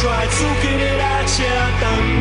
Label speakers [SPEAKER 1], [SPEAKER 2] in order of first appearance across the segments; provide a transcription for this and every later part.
[SPEAKER 1] try to get it out, yeah,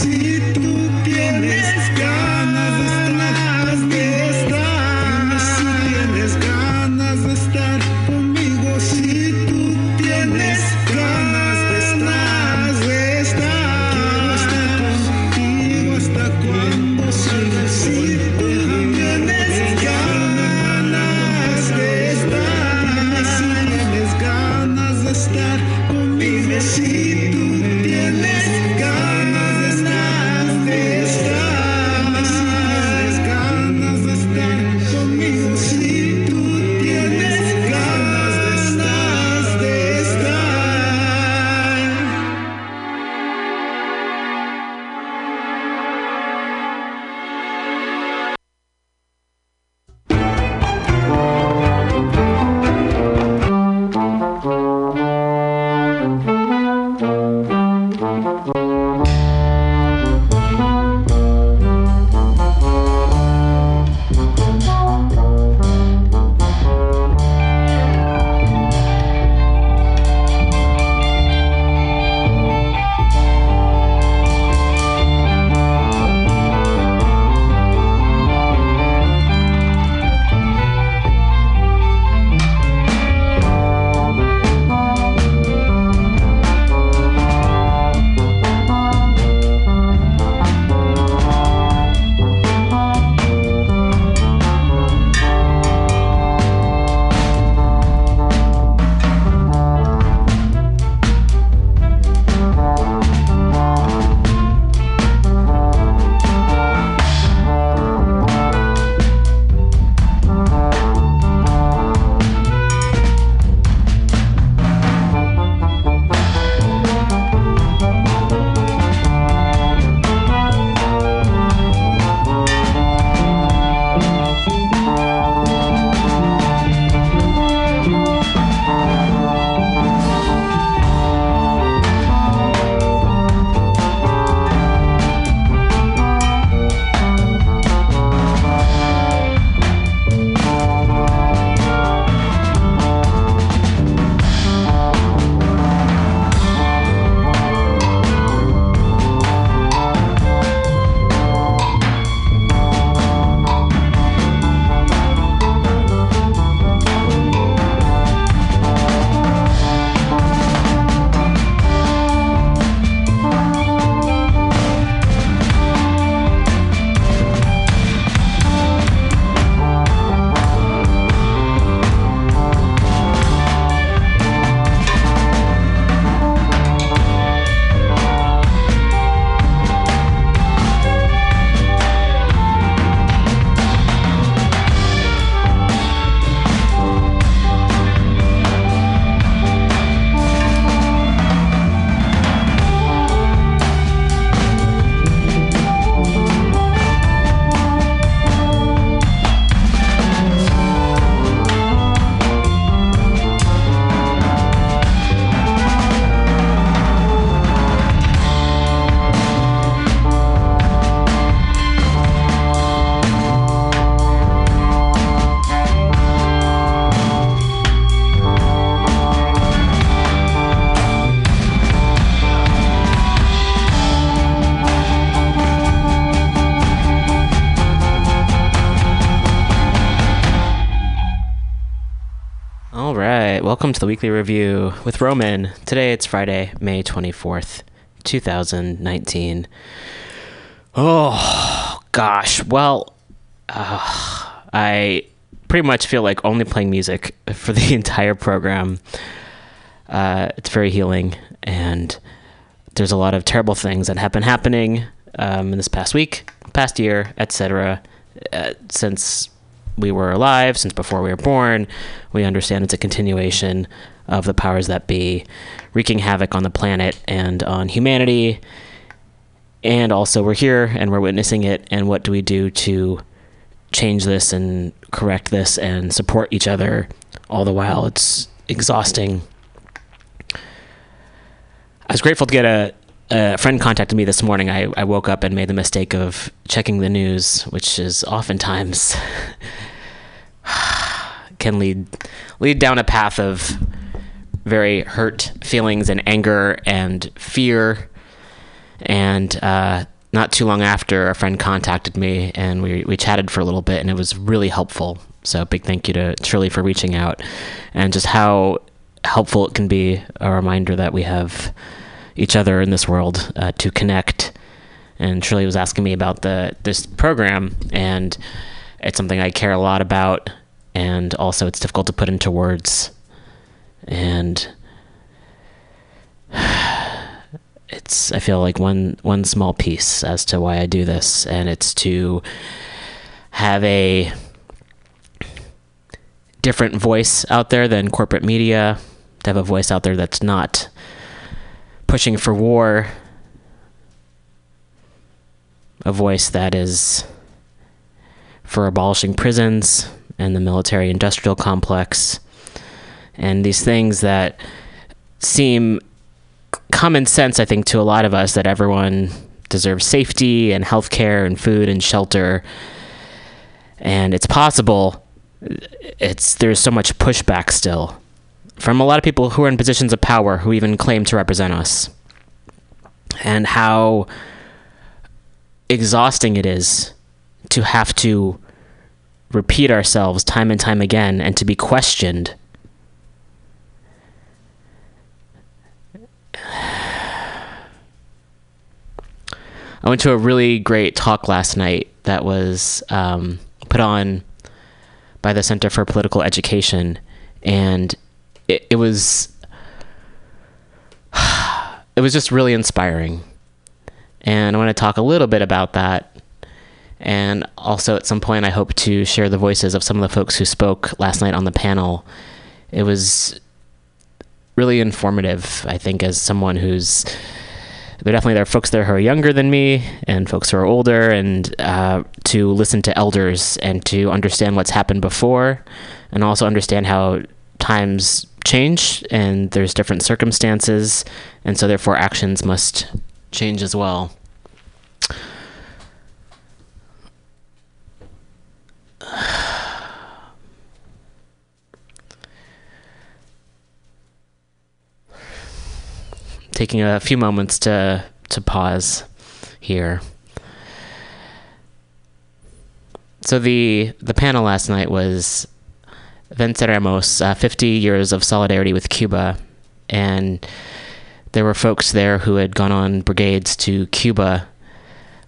[SPEAKER 2] conmigo. Si
[SPEAKER 3] welcome to the weekly review with Roman. Today it's Friday, May 24th, 2019. Oh, gosh. Well, uh, I pretty much feel like only playing music for the entire program. Uh, it's very healing, and there's a lot of terrible things that have been happening um, in this past week, past year, etc. Uh, since we were alive, since before we were born, we understand it's a continuation of the powers that be wreaking havoc on the planet and on humanity. And also, we're here and we're witnessing it. And what do we do to change this and correct this and support each other all the while? It's exhausting. I was grateful to get a, a friend contacted me this morning. I, I woke up and made the mistake of checking the news, which is oftentimes can lead lead down a path of very hurt feelings and anger and fear. And uh, not too long after, a friend contacted me and we, we chatted for a little bit, and it was really helpful. So, big thank you to Shirley for reaching out and just how helpful it can be a reminder that we have each other in this world uh, to connect. And Shirley was asking me about the this program, and it's something I care a lot about, and also it's difficult to put into words. And it's I feel like one one small piece as to why I do this, and it's to have a different voice out there than corporate media, to have a voice out there that's not pushing for war, a voice that is for abolishing prisons and the military industrial complex, and these things that seem common sense, I think, to a lot of us that everyone deserves safety and health care and food and shelter. And it's possible. It's there's so much pushback still from a lot of people who are in positions of power who even claim to represent us. And how exhausting it is to have to repeat ourselves time and time again and to be questioned I went to a really great talk last night that was um, put on by the Center for Political Education, and it, it was it was just really inspiring. And I want to talk a little bit about that. And also, at some point, I hope to share the voices of some of the folks who spoke last night on the panel. It was really informative, I think, as someone who's there definitely there are folks there who are younger than me and folks who are older, and uh, to listen to elders and to understand what's happened before, and also understand how times change and there's different circumstances, and so therefore actions must change as well. taking a few moments to to pause here. So the the panel last night was Venceremos, uh, 50 years of solidarity with Cuba, and there were folks there who had gone on brigades to Cuba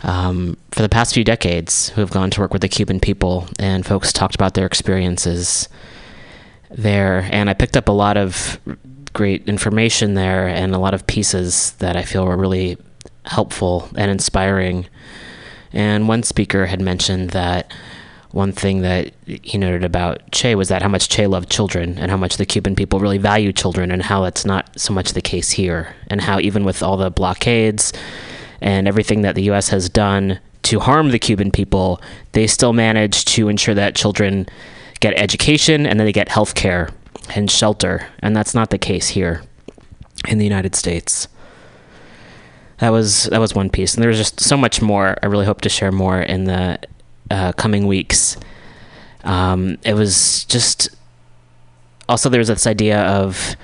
[SPEAKER 3] um, for the past few decades who have gone to work with the Cuban people, and folks talked about their experiences there. And I picked up a lot of great information there and a lot of pieces that I feel were really helpful and inspiring. And one speaker had mentioned that one thing that he noted about Che was that how much Che loved children and how much the Cuban people really value children and how that's not so much the case here. And how even with all the blockades and everything that the US has done to harm the Cuban people, they still manage to ensure that children get education and then they get health care and shelter, and that's not the case here in the United States. That was that was one piece, and there's just so much more. I really hope to share more in the uh, coming weeks. Um, it was just also there was this idea of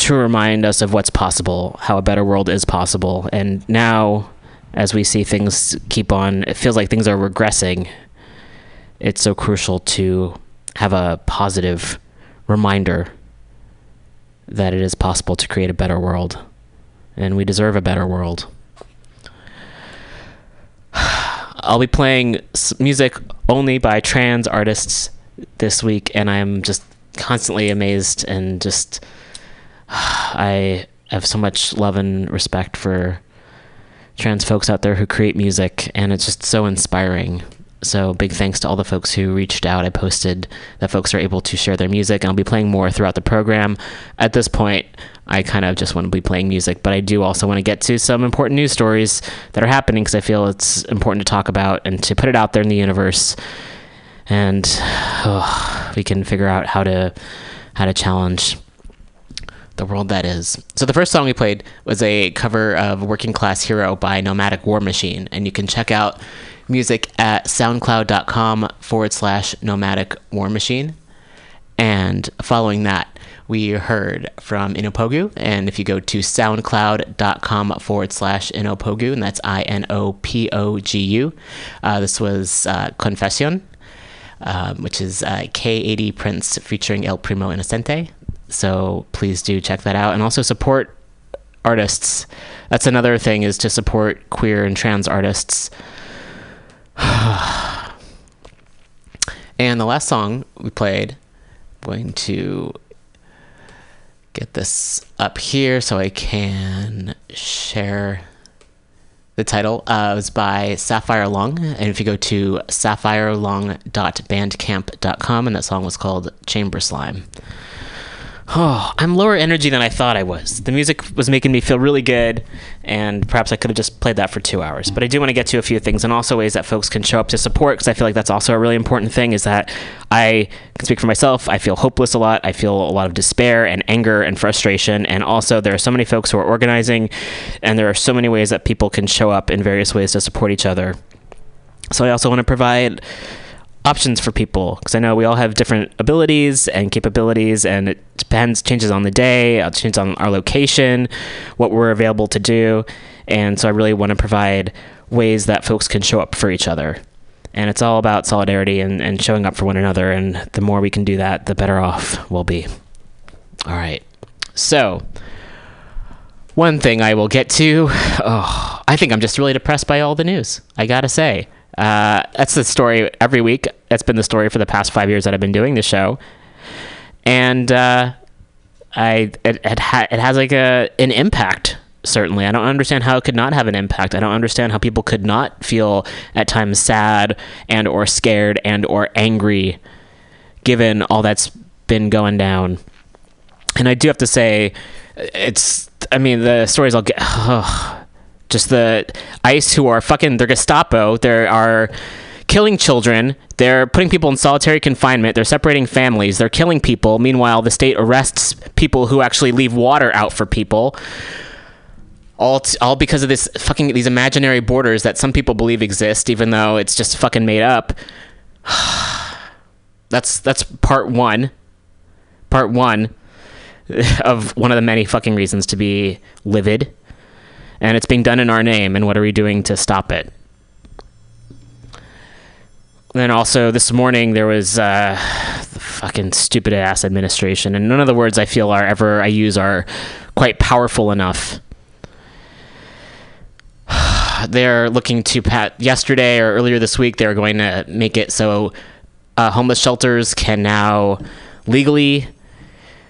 [SPEAKER 3] to remind us of what's possible, how a better world is possible, and now as we see things keep on, it feels like things are regressing. It's so crucial to have a positive reminder that it is possible to create a better world. And we deserve a better world. I'll be playing music only by trans artists this week, and I'm just constantly amazed and just. I have so much love and respect for trans folks out there who create music, and it's just so inspiring. So, big thanks to all the folks who reached out. I posted that folks are able to share their music, and I'll be playing more throughout the program. At this point, I kind of just want to be playing music, but I do also want to get to some important news stories that are happening because I feel it's important to talk about and to put it out there in the universe. And oh, we can figure out how to how to challenge the world that is. So the first song we played was a cover of Working Class Hero by Nomadic War Machine, and you can check out music at soundcloud.com forward slash nomadic war machine. And following that, we heard from Inopogu. And if you go to soundcloud.com forward slash Inopogu, and that's I N O P O G U, uh, this was uh, Confession, um, which is uh, K80 Prince featuring El Primo Innocente. So please do check that out. And also support artists. That's another thing is to support queer and trans artists. and the last song we played, I'm going to get this up here so I can share the title. Uh, was by Sapphire Long, and if you go to sapphirelong.bandcamp.com, and that song was called Chamber Slime. Oh, I'm lower energy than I thought I was. The music was making me feel really good, and perhaps I could have just played that for two hours. But I do want to get to a few things, and also ways that folks can show up to support, because I feel like that's also a really important thing. Is that I can speak for myself. I feel hopeless a lot. I feel a lot of despair and anger and frustration, and also there are so many folks who are organizing, and there are so many ways that people can show up in various ways to support each other. So I also want to provide options for people because I know we all have different abilities and capabilities, and it depends, changes on the day, it changes on our location, what we're available to do, and so I really want to provide ways that folks can show up for each other. And it's all about solidarity and, and showing up for one another, and the more we can do that, the better off we'll be. All right. So, one thing I will get to. Oh, I think I'm just really depressed by all the news. I gotta say. Uh, that's the story every week. That's been the story for the past five years that I've been doing the show, and uh, I it it, ha- it has like a an impact. Certainly, I don't understand how it could not have an impact. I don't understand how people could not feel at times sad and or scared and or angry, given all that's been going down. And I do have to say, it's. I mean, the stories I'll get. just the ICE who are fucking they're Gestapo. They are killing children. They're putting people in solitary confinement. They're separating families. They're killing people. Meanwhile, the state arrests people who actually leave water out for people. All, t- all because of this fucking these imaginary borders that some people believe exist, even though it's just fucking made up. that's that's part one. Part one of one of the many fucking reasons to be livid and it's being done in our name and what are we doing to stop it? Then also this morning there was uh, the fucking stupid ass administration. And none of the words i feel are ever i use are quite powerful enough. They're looking to pat yesterday or earlier this week they're going to make it so uh, homeless shelters can now legally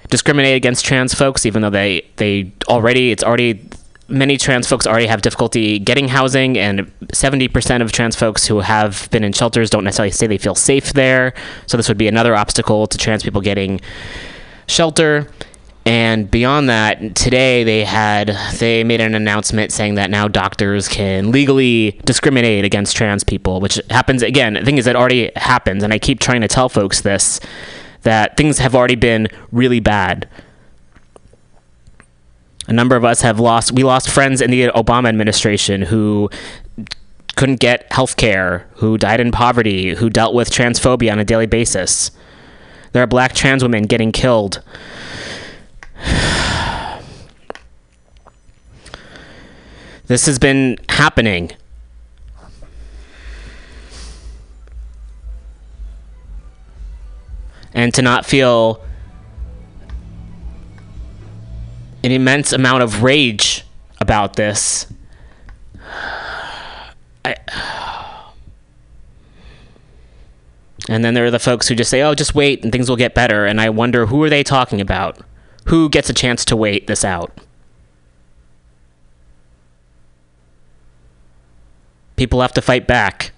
[SPEAKER 3] discriminate against trans folks even though they they already it's already many trans folks already have difficulty getting housing, and 70% of trans folks who have been in shelters don't necessarily say they feel safe there. So, this would be another obstacle to trans people getting shelter. And beyond that, today they had they made an announcement saying that now doctors can legally discriminate against trans people, which happens again. The thing is, it already happens, and I keep trying to tell folks this that things have already been really bad a number of us have lost we lost friends in the obama administration who couldn't get health care who died in poverty who dealt with transphobia on a daily basis. There are black trans women getting killed. This has been happening. And to not feel an immense amount of rage about this. I, and then there are the folks who just say, "Oh, just wait and things will get better." And I wonder who are they talking about? Who gets a chance to wait this out? People have to fight back.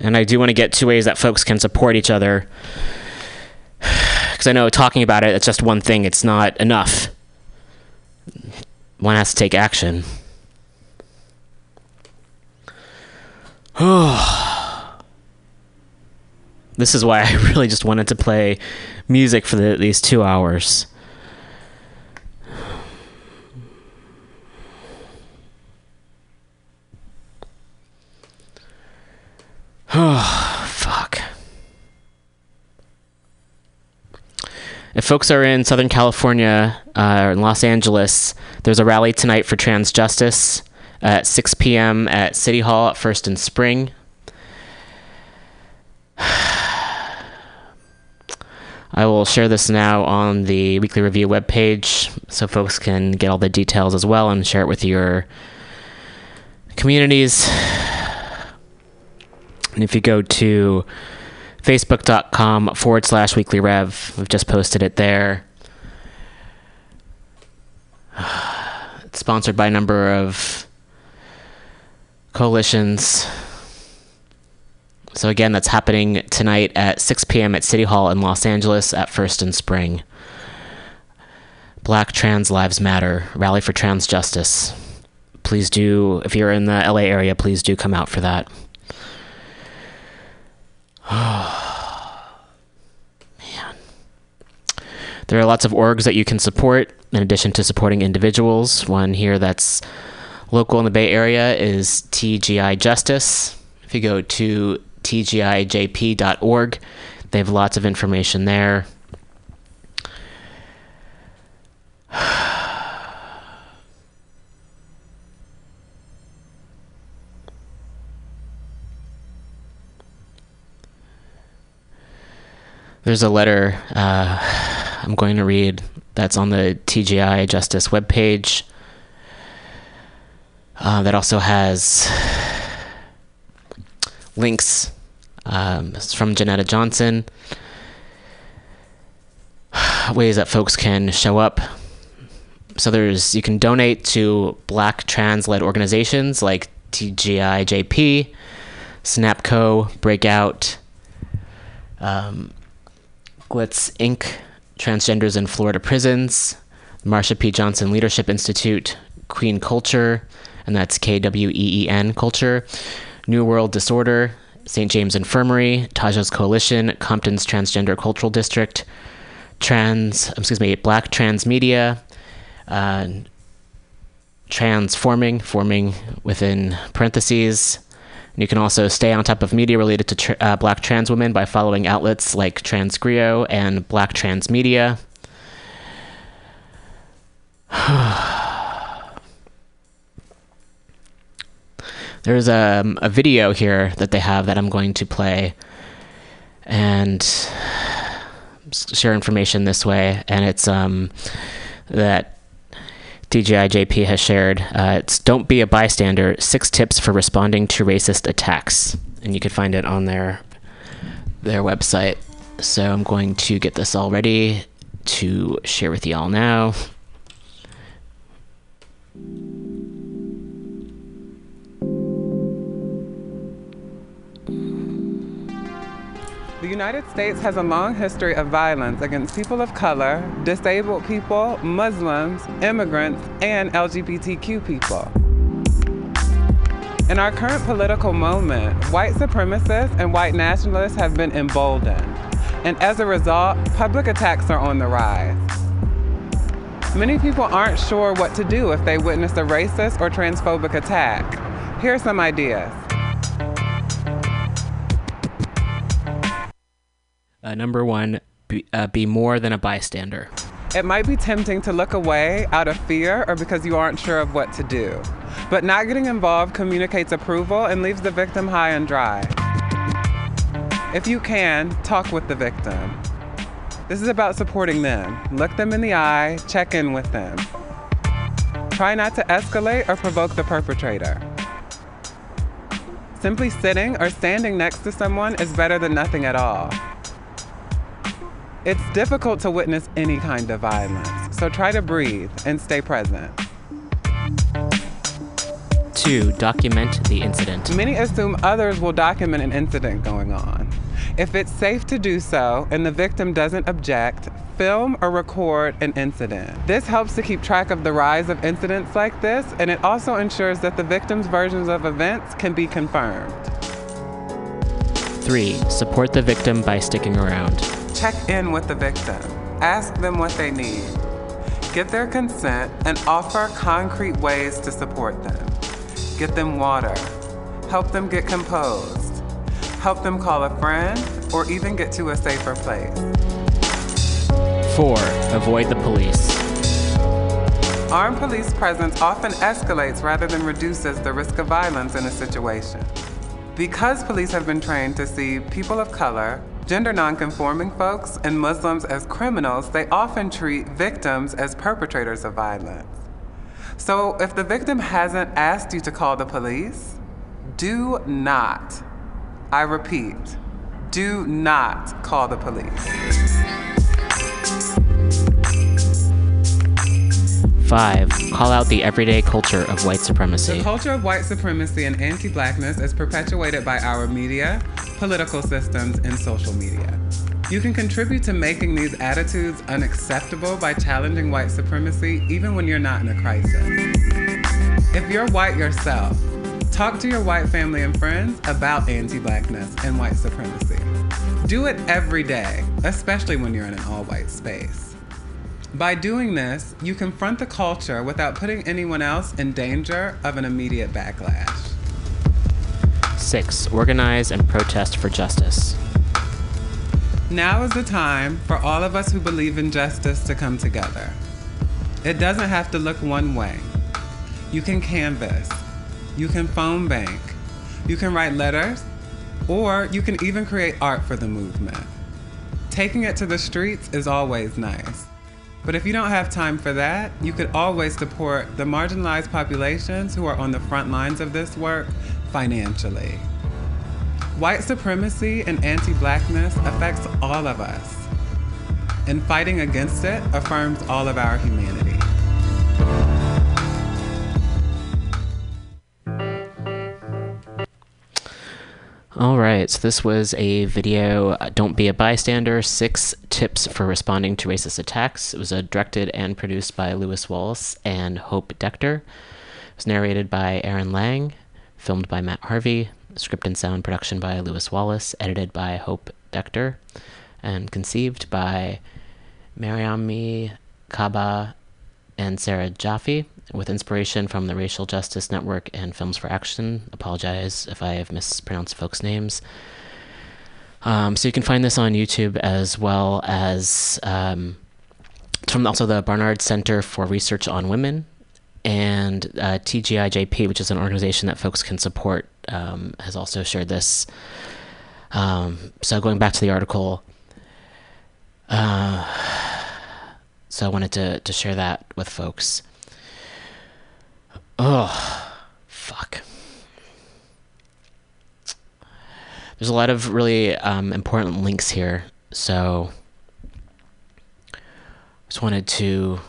[SPEAKER 3] And I do want to get two ways that folks can support each other. Because I know talking about it, it's just one thing, it's not enough. One has to take action. this is why I really just wanted to play music for the, these two hours. Oh, fuck. If folks are in Southern California uh, or in Los Angeles, there's a rally tonight for trans justice at 6 p.m. at City Hall at First and Spring. I will share this now on the Weekly Review webpage so folks can get all the details as well and share it with your communities. And if you go to facebook.com forward slash weekly rev, we've just posted it there. It's sponsored by a number of coalitions. So, again, that's happening tonight at 6 p.m. at City Hall in Los Angeles at First and Spring. Black Trans Lives Matter, Rally for Trans Justice. Please do, if you're in the LA area, please do come out for that. Man. There are lots of orgs that you can support in addition to supporting individuals. One here that's local in the Bay Area is TGI Justice. If you go to tgijp.org, they have lots of information there. There's a letter uh, I'm going to read that's on the TGI Justice webpage. Uh, that also has links. Um, it's from Janetta Johnson. Ways that folks can show up. So there's you can donate to Black trans-led organizations like TGIJP, Snapco, Breakout, um, GLITS Inc., Transgenders in Florida Prisons, Marsha P. Johnson Leadership Institute, Kween Culture, and that's K W E E N Culture, New World Disorder, St. James Infirmary, Taja's Coalition, Compton's Transgender Cultural District, Trans, excuse me, Black Trans Media, uh, Transforming, forming within parentheses, and you can also stay on top of media related to tr- uh, black trans women by following outlets like TransGriot and Black Trans Media. There's a, a video here that they have that I'm going to play and share information this way. And it's um, that TGIJP has shared. Uh, it's Don't Be a Bystander Six Tips for Responding to Racist Attacks. And you can find it on their, their website. So I'm going to get this all ready to share with you all now.
[SPEAKER 4] United States has a long history of violence against people of color, disabled people, Muslims, immigrants, and LGBTQ people. In our current political moment, white supremacists and white nationalists have been emboldened. And as a result, public attacks are on the rise. Many people aren't sure what to do if they witness a racist or transphobic attack. Here are some ideas.
[SPEAKER 3] Uh, number one, be, uh, be more than a bystander.
[SPEAKER 4] It might be tempting to look away out of fear or because you aren't sure of what to do. But not getting involved communicates approval and leaves the victim high and dry. If you can, talk with the victim. This is about supporting them. Look them in the eye, check in with them. Try not to escalate or provoke the perpetrator. Simply sitting or standing next to someone is better than nothing at all. It's difficult to witness any kind of violence, so try to breathe and stay present.
[SPEAKER 3] Two, document the incident.
[SPEAKER 4] Many assume others will document an incident going on. If it's safe to do so and the victim doesn't object, film or record an incident. This helps to keep track of the rise of incidents like this, and it also ensures that the victim's versions of events can be confirmed.
[SPEAKER 3] Three, support the victim by sticking around.
[SPEAKER 4] Check in with the victim. Ask them what they need. Get their consent and offer concrete ways to support them. Get them water. Help them get composed. Help them call a friend or even get to a safer place.
[SPEAKER 3] Four, avoid the police.
[SPEAKER 4] Armed police presence often escalates rather than reduces the risk of violence in a situation. Because police have been trained to see people of color, gender nonconforming folks, and Muslims as criminals, they often treat victims as perpetrators of violence. So if the victim hasn't asked you to call the police, do not, I repeat, do not call the police.
[SPEAKER 3] Five, call out the everyday culture of white supremacy.
[SPEAKER 4] The culture of white supremacy and anti blackness is perpetuated by our media, political systems, and social media. You can contribute to making these attitudes unacceptable by challenging white supremacy even when you're not in a crisis. If you're white yourself, talk to your white family and friends about anti blackness and white supremacy. Do it every day, especially when you're in an all white space. By doing this, you confront the culture without putting anyone else in danger of an immediate backlash.
[SPEAKER 3] Six, organize and protest for justice.
[SPEAKER 4] Now is the time for all of us who believe in justice to come together. It doesn't have to look one way. You can canvass, you can phone bank, you can write letters, or you can even create art for the movement. Taking it to the streets is always nice. But if you don't have time for that, you could always support the marginalized populations who are on the front lines of this work financially. White supremacy and anti blackness affects all of us, and fighting against it affirms all of our humanity.
[SPEAKER 3] All right, so this was a video, uh, Don't Be a Bystander Six Tips for Responding to Racist Attacks. It was uh, directed and produced by Lewis Wallace and Hope Dector. It was narrated by Aaron Lang, filmed by Matt Harvey, script and sound production by Lewis Wallace, edited by Hope Dector, and conceived by Mariame Kaba and Sarah Jaffe, with inspiration from the Racial Justice Network and Films for Action. Apologize if I have mispronounced folks' names. Um, so you can find this on YouTube as well as um, from also the Barnard Center for Research on Women and uh, TGIJP, which is an organization that folks can support, um, has also shared this. Um, so going back to the article, uh, so I wanted to, to share that with folks. Oh, fuck. There's a lot of really um, important links here, so I just wanted to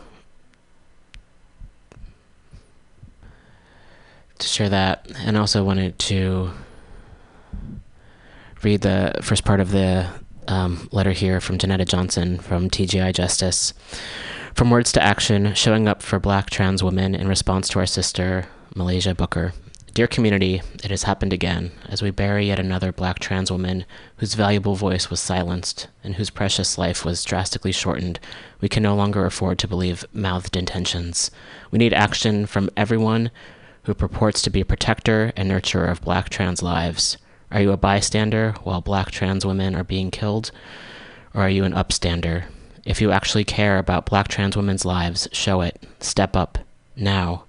[SPEAKER 3] to share that, and also wanted to read the first part of the um, letter here from Janetta Johnson from TGI Justice. From words to action, showing up for black trans women in response to our sister, Muhlaysia Booker. Dear community, it has happened again as we bury yet another black trans woman whose valuable voice was silenced and whose precious life was drastically shortened. We can no longer afford to believe mouthed intentions. We need action from everyone who purports to be a protector and nurturer of black trans lives. Are you a bystander while black trans women are being killed? Or are you an upstander? If you actually care about black trans women's lives, show it. Step up. Now.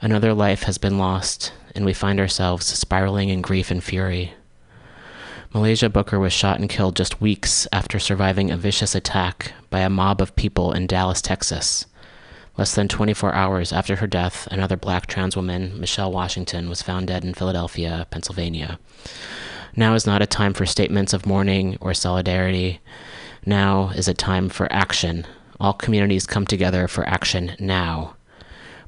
[SPEAKER 3] Another life has been lost, and we find ourselves spiraling in grief and fury. Muhlaysia Booker was shot and killed just weeks after surviving a vicious attack by a mob of people in Dallas, Texas. Less than 24 hours after her death, another black trans woman, Michelle Washington, was found dead in Philadelphia, Pennsylvania. Now is not a time for statements of mourning or solidarity. Now is a time for action. All communities come together for action now.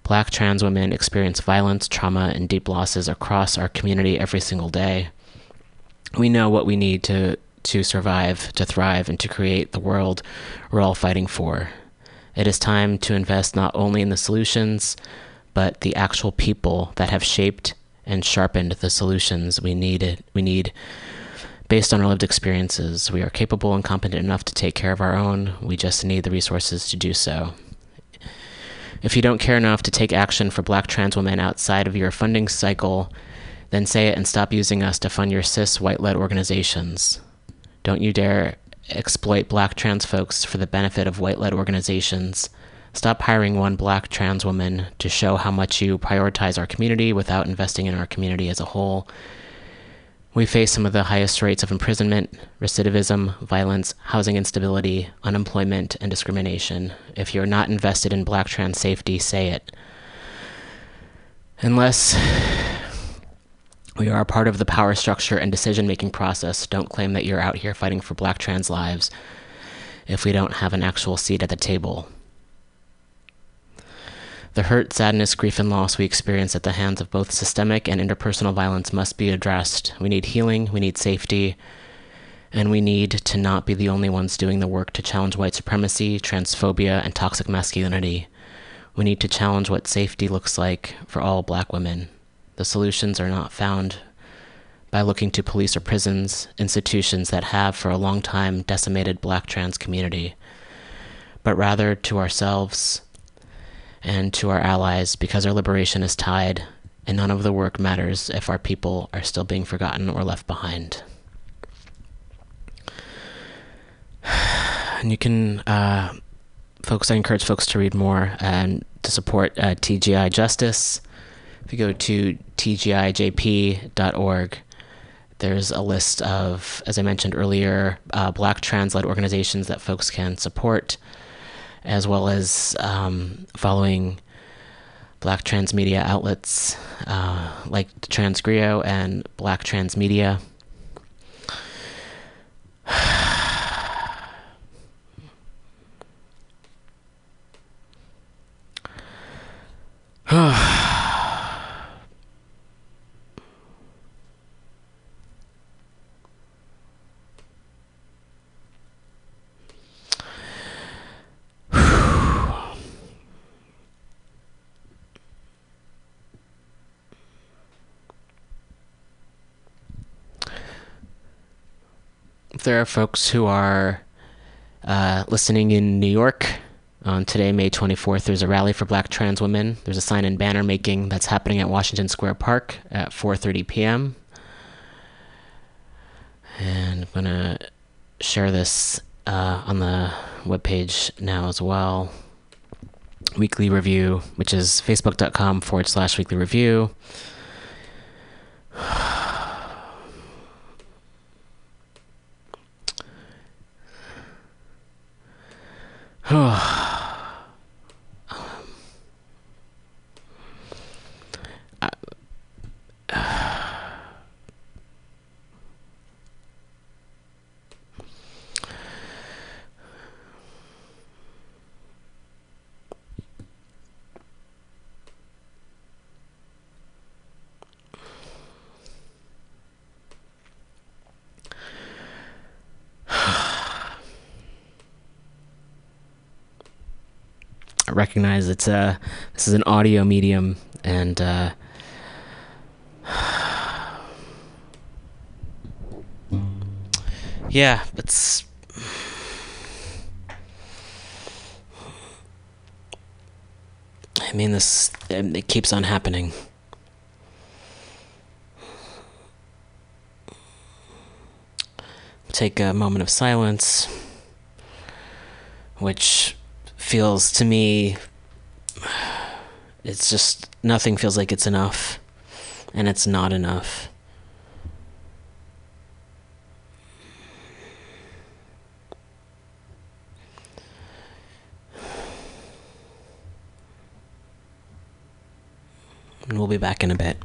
[SPEAKER 3] Black trans women experience violence, trauma, and deep losses across our community every single day. We know what we need to, to survive, to thrive, and to create the world we're all fighting for. It is time to invest not only in the solutions, but the actual people that have shaped and sharpened the solutions we needed we need based on our lived experiences. We are capable and competent enough to take care of our own. We just need the resources to do so. If you don't care enough to take action for black trans women outside of your funding cycle, then say it and stop using us to fund your cis white led organizations. Don't you dare exploit black trans folks for the benefit of white led organizations. Stop hiring one black trans woman to show how much you prioritize our community without investing in our community as a whole. We face some of the highest rates of imprisonment, recidivism, violence, housing instability, unemployment, and discrimination. If you're not invested in black trans safety, say it. Unless we are a part of the power structure and decision making process. Don't claim that you're out here fighting for black trans lives if we don't have an actual seat at the table. The hurt, sadness, grief, and loss we experience at the hands of both systemic and interpersonal violence must be addressed. We need healing, we need safety, and we need to not be the only ones doing the work to challenge white supremacy, transphobia, and toxic masculinity. We need to challenge what safety looks like for all black women. The solutions are not found by looking to police or prisons, institutions that have for a long time decimated black trans community, but rather to ourselves and to our allies because our liberation is tied and none of the work matters if our people are still being forgotten or left behind. And you can, uh, folks, I encourage folks to read more and to support uh, TGI Justice. If you go to tgijp.org, there's a list of, as I mentioned earlier, uh, black trans led organizations that folks can support, as well as um, following black trans media outlets uh, like TransGriot and Black Trans Media. if there are folks who are uh, listening in New York on today, May 24th, there's a rally for black trans women. There's a sign and banner making that's happening at Washington Square Park at 4:30 p.m. And I'm gonna share this uh, on the webpage now as well. Weekly review, which is facebook.com forward slash weekly review. I recognize it's a this is an audio medium and uh, yeah, it's I mean this it keeps on happening. Take a moment of silence which feels to me
[SPEAKER 5] it's just nothing feels like it's enough and it's not enough. And we'll be back in a bit.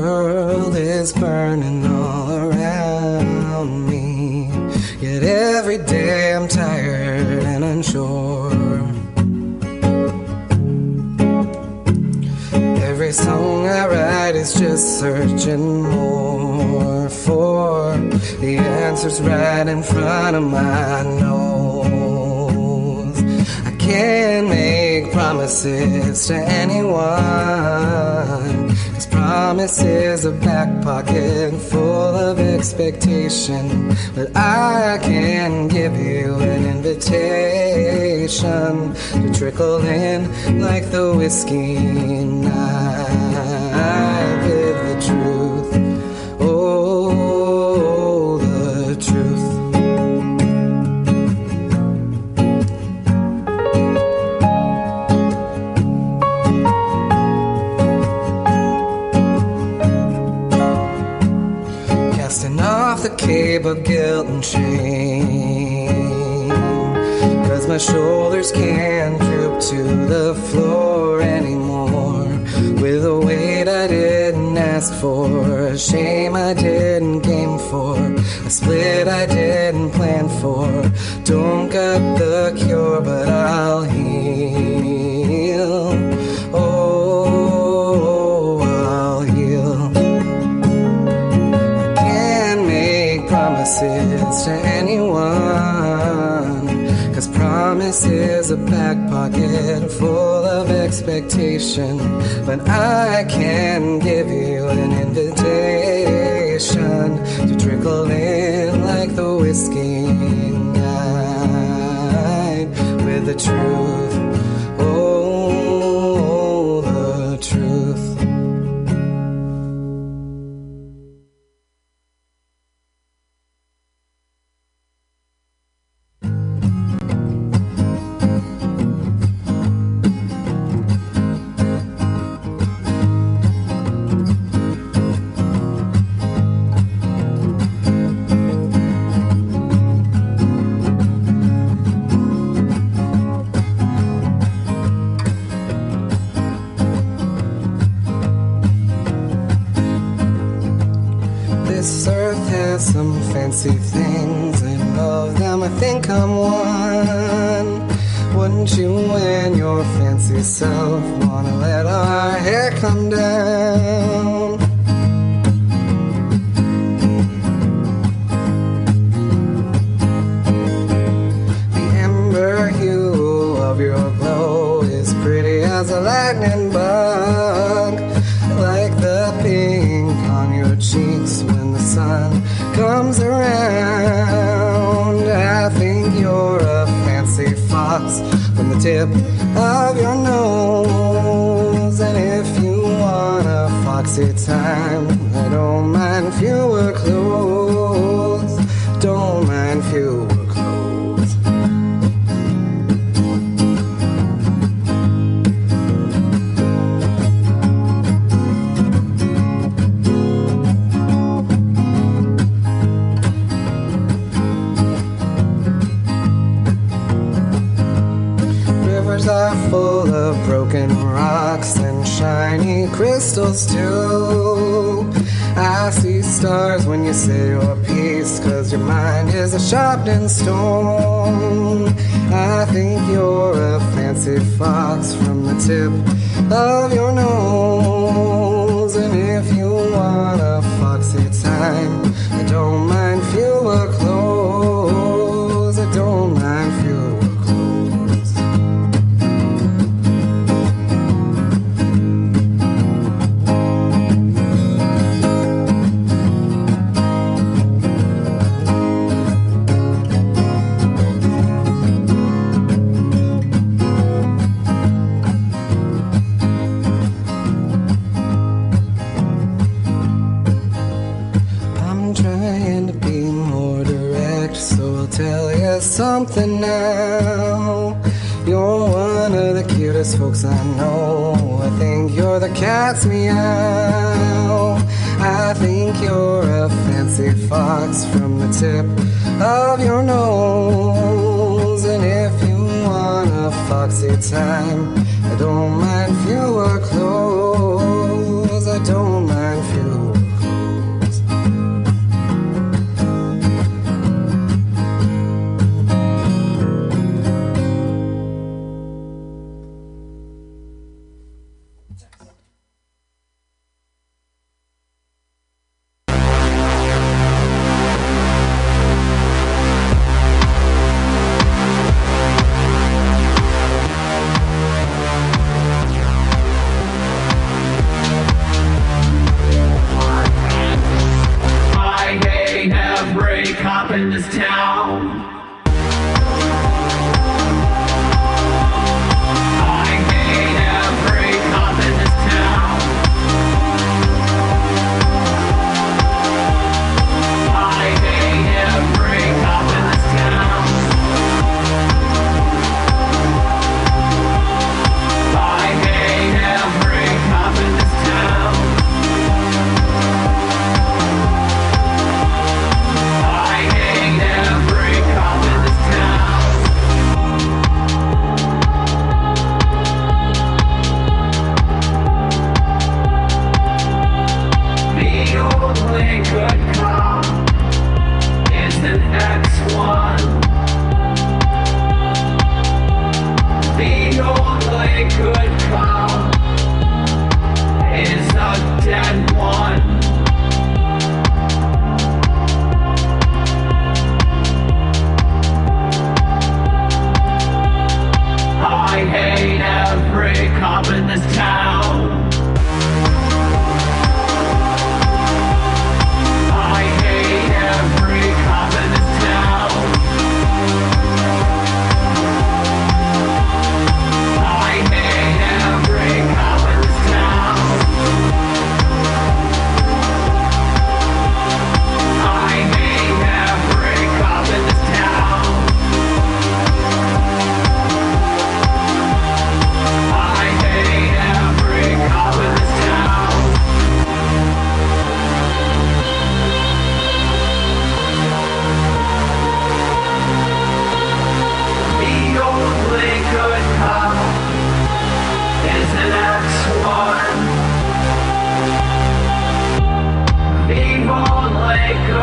[SPEAKER 6] world
[SPEAKER 7] is burning all around me. Yet every day I'm tired and unsure. Every song I write is just searching more for the answers right in front of my nose. I can't make promises to anyone. Cause promise is a back pocket full of expectation. But I can give you an invitation to trickle in like the whiskey night and shame. Cause my shoulders can't droop to the floor anymore. With a weight I didn't ask for, a shame I didn't game for, a split I didn't plan for. Don't got the cure, but I'll heal. Promise is a back pocket full of expectation. But I can give you an invitation to trickle in like the whiskey night with the truth. Too. I see stars when you say your piece, cause your mind is a sharpened stone. I think you're a fancy fox from the tip of your nose. And if you want a foxy time, I don't mind fewer clothes. From the tip of your nose.
[SPEAKER 8] Only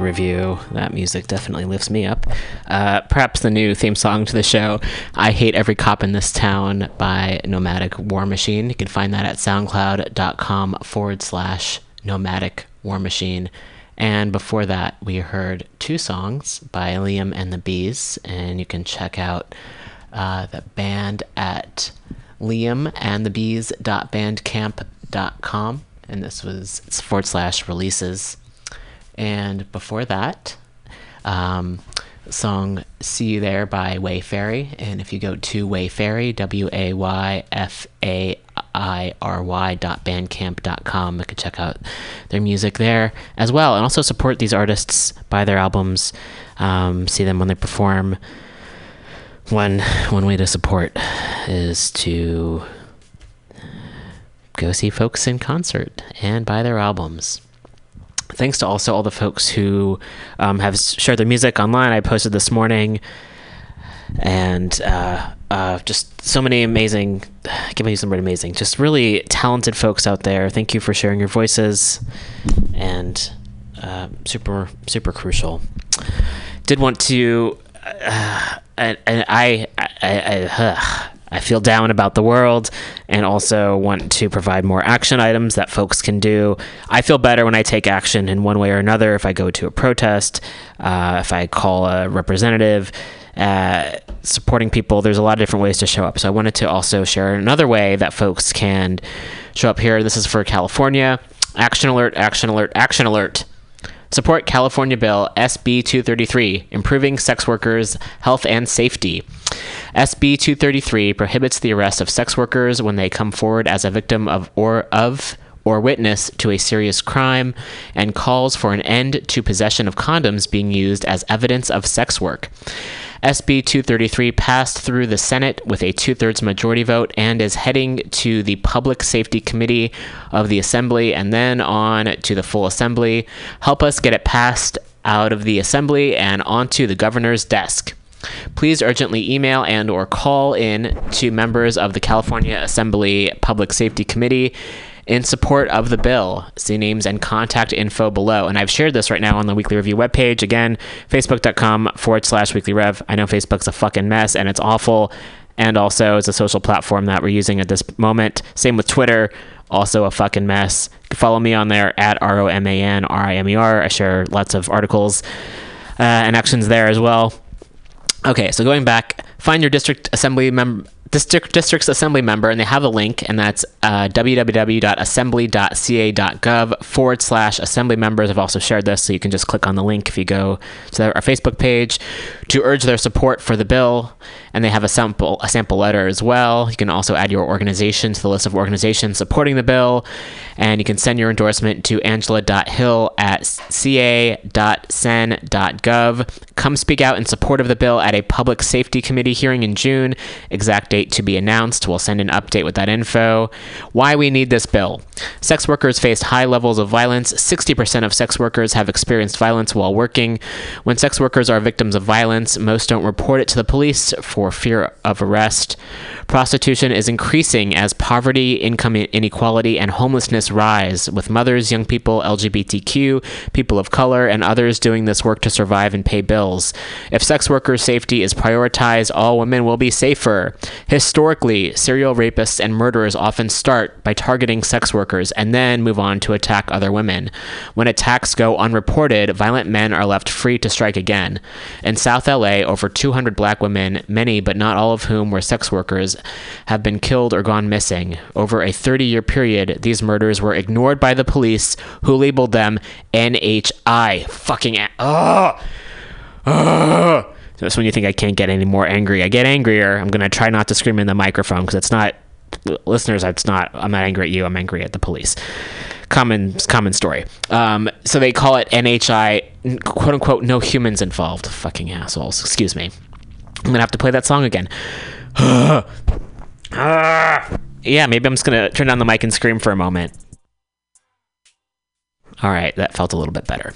[SPEAKER 3] review. That music definitely lifts me up. Uh, perhaps the new theme song to the show, I Hate Every Cop in This Town by Nomadic War Machine. You can find that at soundcloud.com forward slash nomadic war machine. And before that, we heard two songs by Liam and the Bees. And you can check out uh, the band at liamandthebees.bandcamp.com. And this was forward slash releases. And before that, um, song "See You There" by Wayfairy. And if you go to Wayfairy, W A Y F A I R Y dot bandcamp dot com, you can check out their music there as well, and also support these artists, buy their albums, um, see them when they perform. One one way to support is to go see folks in concert and buy their albums. Thanks to also all the folks who um, have shared their music online. I posted this morning, and uh, uh, just so many amazing. Give me some word amazing. Just really talented folks out there. Thank you for sharing your voices, and uh, super super crucial. Did want to, uh, and, and I I. I, I I feel down about the world and also want to provide more action items that folks can do. I feel better when I take action in one way or another. If I go to a protest, uh, if I call a representative, uh, supporting people, there's a lot of different ways to show up. So I wanted to also share another way that folks can show up here. This is for California. Action alert, action alert, action alert. Support California Bill SB 233, Improving Sex Workers' Health and Safety. SB 233 prohibits the arrest of sex workers when they come forward as a victim of or of or witness to a serious crime and calls for an end to possession of condoms being used as evidence of sex work. SB 233 passed through the Senate with a two thirds majority vote and is heading to the Public Safety Committee of the Assembly and then on to the full Assembly. Help us get it passed out of the Assembly and onto the governor's desk. Please urgently email and or call in to members of the California Assembly Public Safety Committee in support of the bill. See names and contact info below. And I've shared this right now on the Weekly Review webpage. Again, facebook.com forward slash weekly rev. I know Facebook's a fucking mess and it's awful. And also, it's a social platform that we're using at this moment. Same with Twitter, also a fucking mess. Follow me on there at R O M A N R I M E R. I share lots of articles uh, and actions there as well. Okay, so going back, find your district assembly member. District, district's assembly member, and they have a link, and that's uh, www.assembly.ca.gov forward slash assembly members. I've also shared this, so you can just click on the link if you go to our Facebook page to urge their support for the bill. And they have a sample a sample letter as well. You can also add your organization to the list of organizations supporting the bill, and you can send your endorsement to angela.hill at ca.sen.gov. Come speak out in support of the bill at a public safety committee hearing in June. Exact date to be announced. We'll send an update with that info. Why we need this bill. Sex workers face high levels of violence. 60% of sex workers have experienced violence while working. When sex workers are victims of violence, most don't report it to the police for fear of arrest. Prostitution is increasing as poverty, income inequality, and homelessness rise, with mothers, young people, LGBTQ, people of color, and others doing this work to survive and pay bills. If sex workers' safety is prioritized, all women will be safer. Historically, serial rapists and murderers often start by targeting sex workers and then move on to attack other women. When attacks go unreported, violent men are left free to strike again. In South LA, over 200 black women, many but not all of whom were sex workers, have been killed or gone missing. Over a 30 year period, these murders were ignored by the police, who labeled them NHI. Fucking. A- Ugh. Ugh. That's when you think I can't get any more angry. I get angrier. I'm gonna try not to scream in the microphone because it's not, listeners. It's not. I'm not angry at you. I'm angry at the police. Common common story. Um, so they call it NHI, quote unquote, no humans involved. Fucking assholes. Excuse me. I'm gonna have to play that song again. yeah, maybe I'm just gonna turn down the mic and scream for a moment. All right, that felt a little bit better.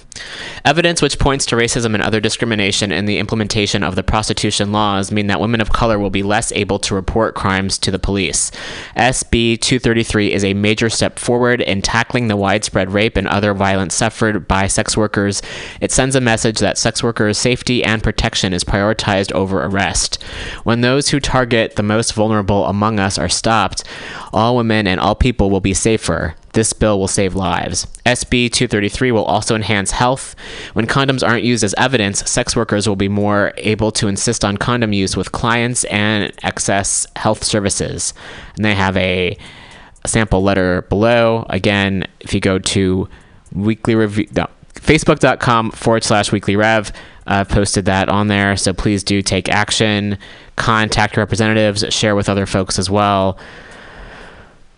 [SPEAKER 3] Evidence which points to racism and other discrimination in the implementation of the prostitution laws mean that women of color will be less able to report crimes to the police. SB 233 is a major step forward in tackling the widespread rape and other violence suffered by sex workers. It sends a message that sex workers' safety and protection is prioritized over arrest. When those who target the most vulnerable among us are stopped, all women and all people will be safer. This bill will save lives. SB 233 will also enhance health. When condoms aren't used as evidence, sex workers will be more able to insist on condom use with clients and access health services. And they have a sample letter below. Again, if you go to weekly review, no, facebook.com forward slash weekly rev, I've posted that on there. So please do take action, contact representatives, share with other folks as well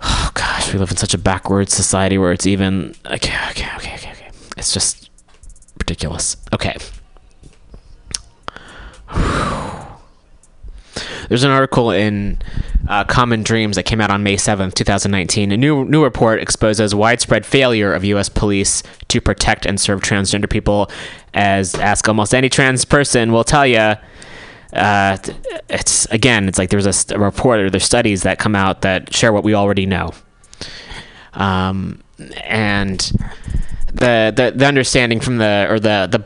[SPEAKER 3] oh gosh, we live in such a backwards society where it's even okay, okay, okay, okay, okay. It's just ridiculous. Okay. There's an article in uh, Common Dreams that came out on May 7th, 2019. A new new report exposes widespread failure of U.S. police to protect and serve transgender people. As ask almost any trans person will tell you, uh, it's again, it's like there's a, st- a report or there's studies that come out that share what we already know. Um, and the, the the understanding from the or the the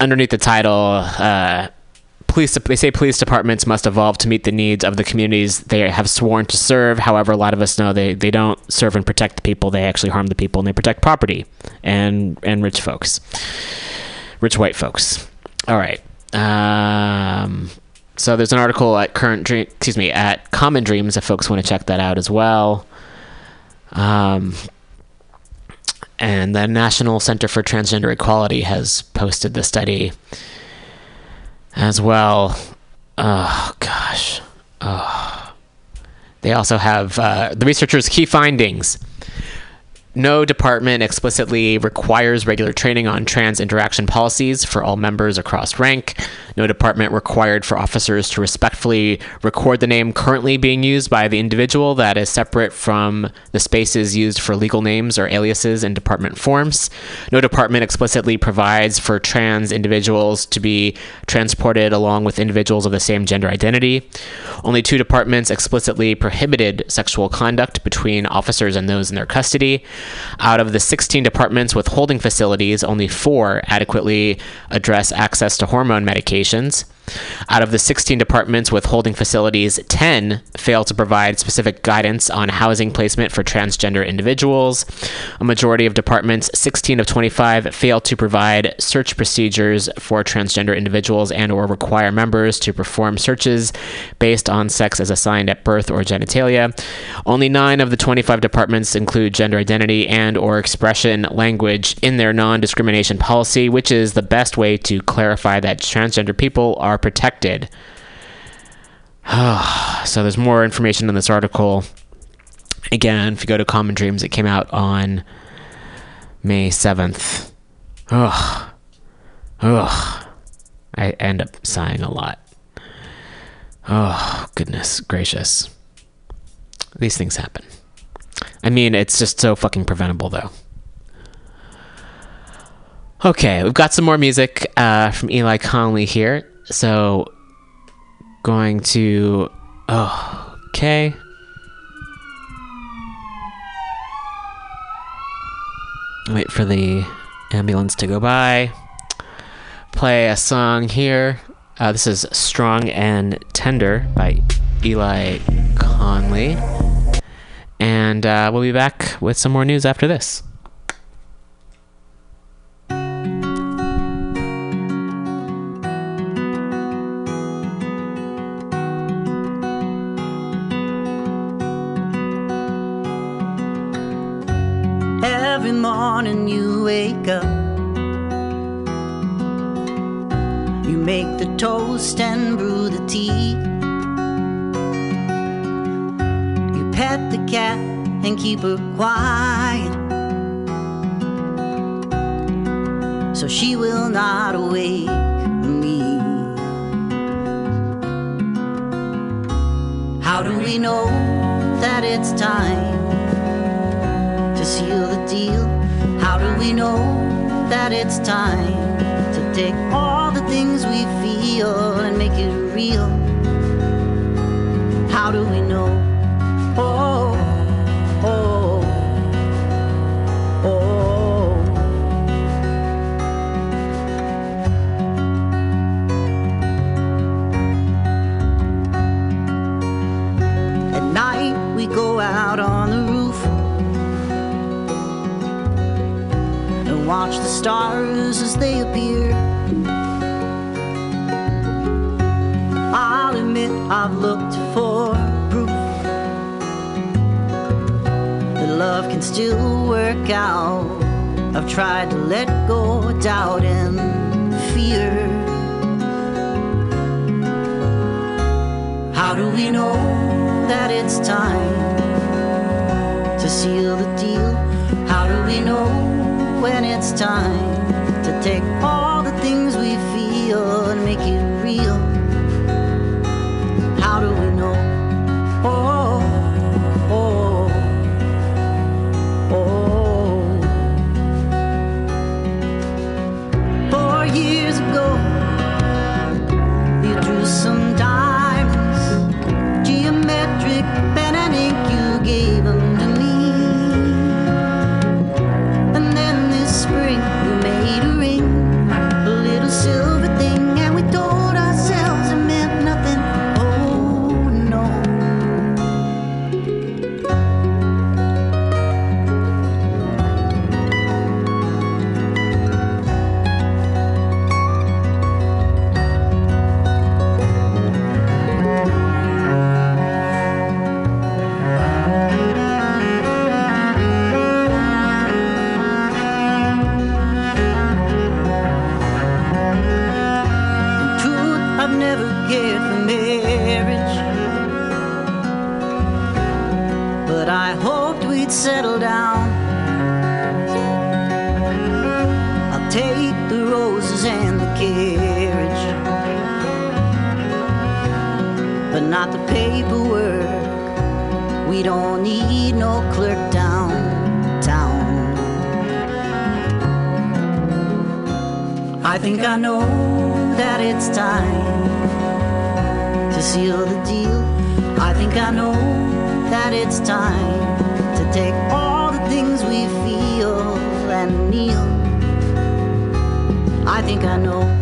[SPEAKER 3] underneath the title. Uh, Police, they say police departments must evolve to meet the needs of the communities they have sworn to serve. However, a lot of us know they, they don't serve and protect the people; they actually harm the people and they protect property and and rich folks, rich white folks. All right. Um, so there's an article at current dream, excuse me, at Common Dreams if folks want to check that out as well. Um, and the National Center for Transgender Equality has posted the study as well. Oh gosh. Oh. They also have uh, the researchers' key findings. No department explicitly requires regular training on trans interaction policies for all members across rank. No department required for officers to respectfully record the name currently being used by the individual that is separate from the spaces used for legal names or aliases in department forms. No department explicitly provides for trans individuals to be transported along with individuals of the same gender identity. Only two departments explicitly prohibited sexual conduct between officers and those in their custody. Out of the 16 departments with holding facilities, only four adequately address access to hormone medications. Out of the 16 departments with holding facilities, 10 fail to provide specific guidance on housing placement for transgender individuals. A majority of departments, 16 of 25, fail to provide search procedures for transgender individuals and or require members to perform searches based on sex as assigned at birth or genitalia. Only 9 of the 25 departments include gender identity and or expression language in their non-discrimination policy, which is the best way to clarify that transgender people are protected. so there's more information in this article. Again, if you go to Common Dreams, it came out on May 7th. Ugh. Ugh. I end up sighing a lot. Oh, goodness gracious. These things happen. I mean, it's just so fucking preventable, though. Okay, we've got some more music uh, from Eli Conley here. So, going to. Oh, okay. Wait for the ambulance to go by. Play a song here. Uh, this is Strong and Tender by Eli Conley. And uh, we'll be back with some more news after this.
[SPEAKER 9] Wake up. You make the toast and brew the tea. You pet the cat and keep her quiet. So she will not awake me. How do we know that it's time? to seal the deal? How do we know that it's time to take all the things we feel and make it real? How do we know? Oh, watch the stars as they appear. I'll admit I've looked for proof that love can still work out. I've tried to let go of doubt and fear. How do we know that it's time to seal the deal? How do we know when it's time to take all the things we feel and make it real?
[SPEAKER 10] Think I know that it's time to seal the deal. I think I know that it's time to take all the things we feel and kneel. I think I know.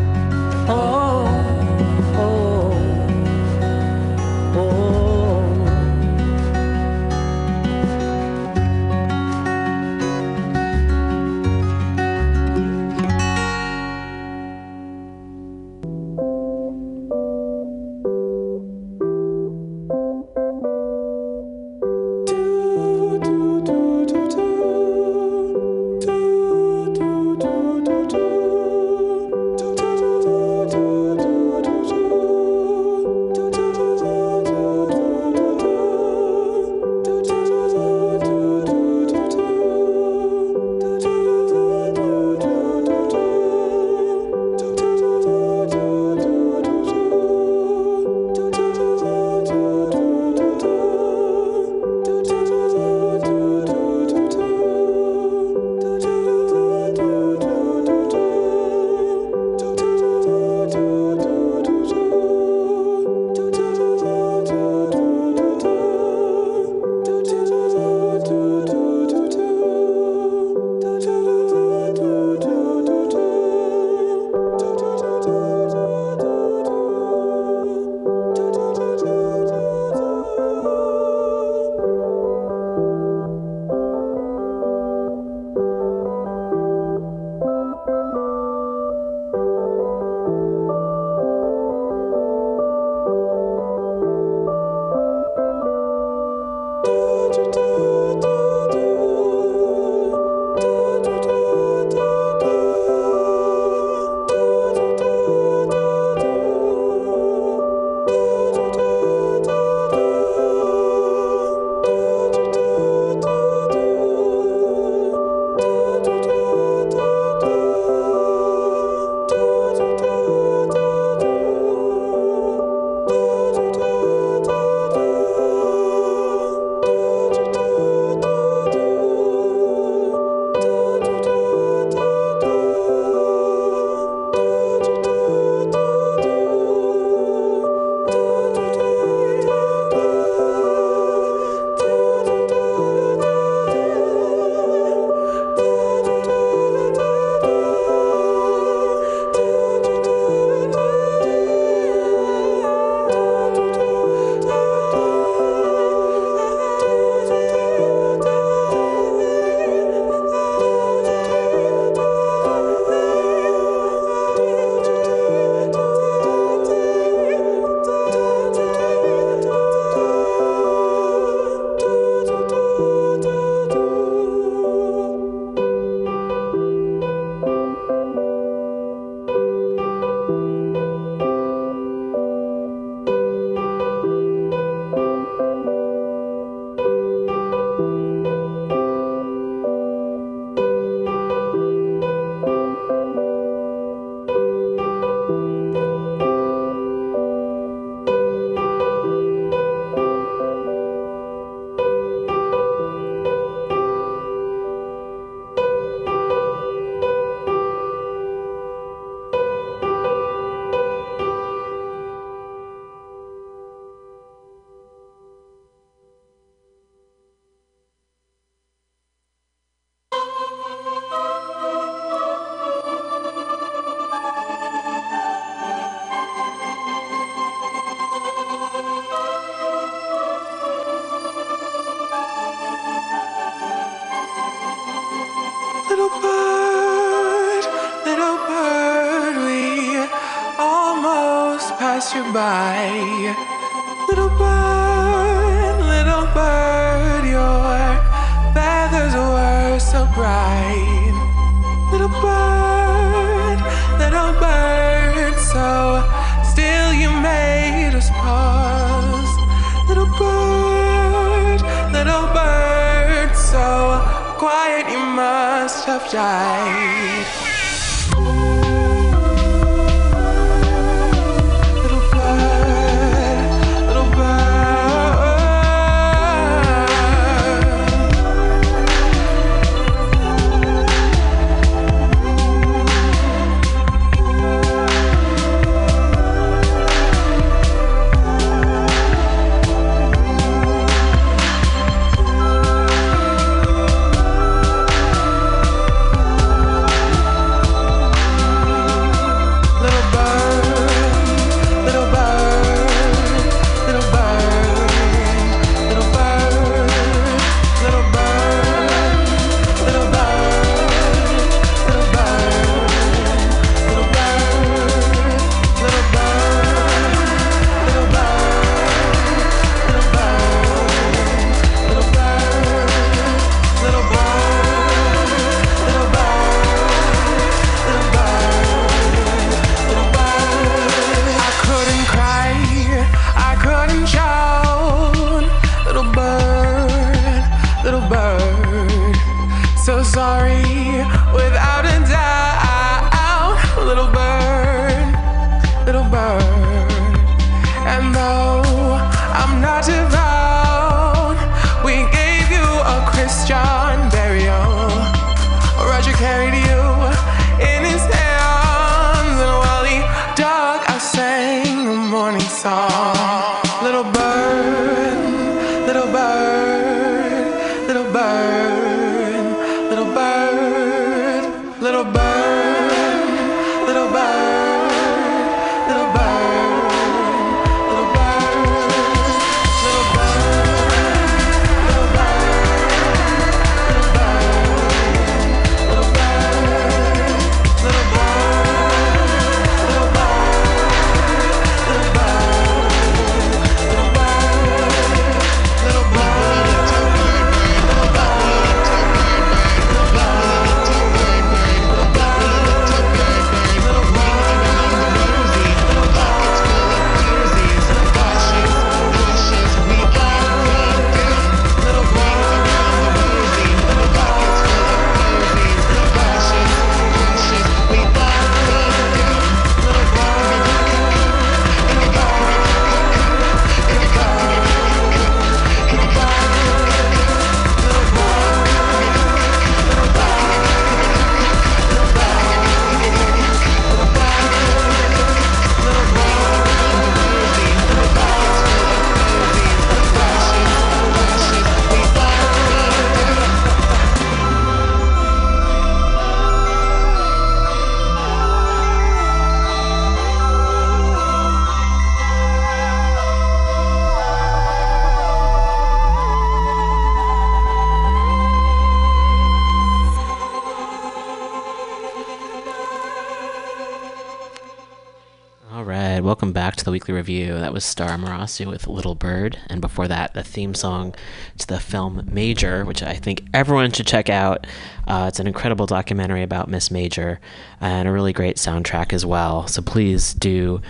[SPEAKER 3] Review. That was Star Amerasu with Little Bird, and before that, the theme song to the film Major, which I think everyone should check out. Uh, it's an incredible documentary about Miss Major, and a really great soundtrack as well. So please do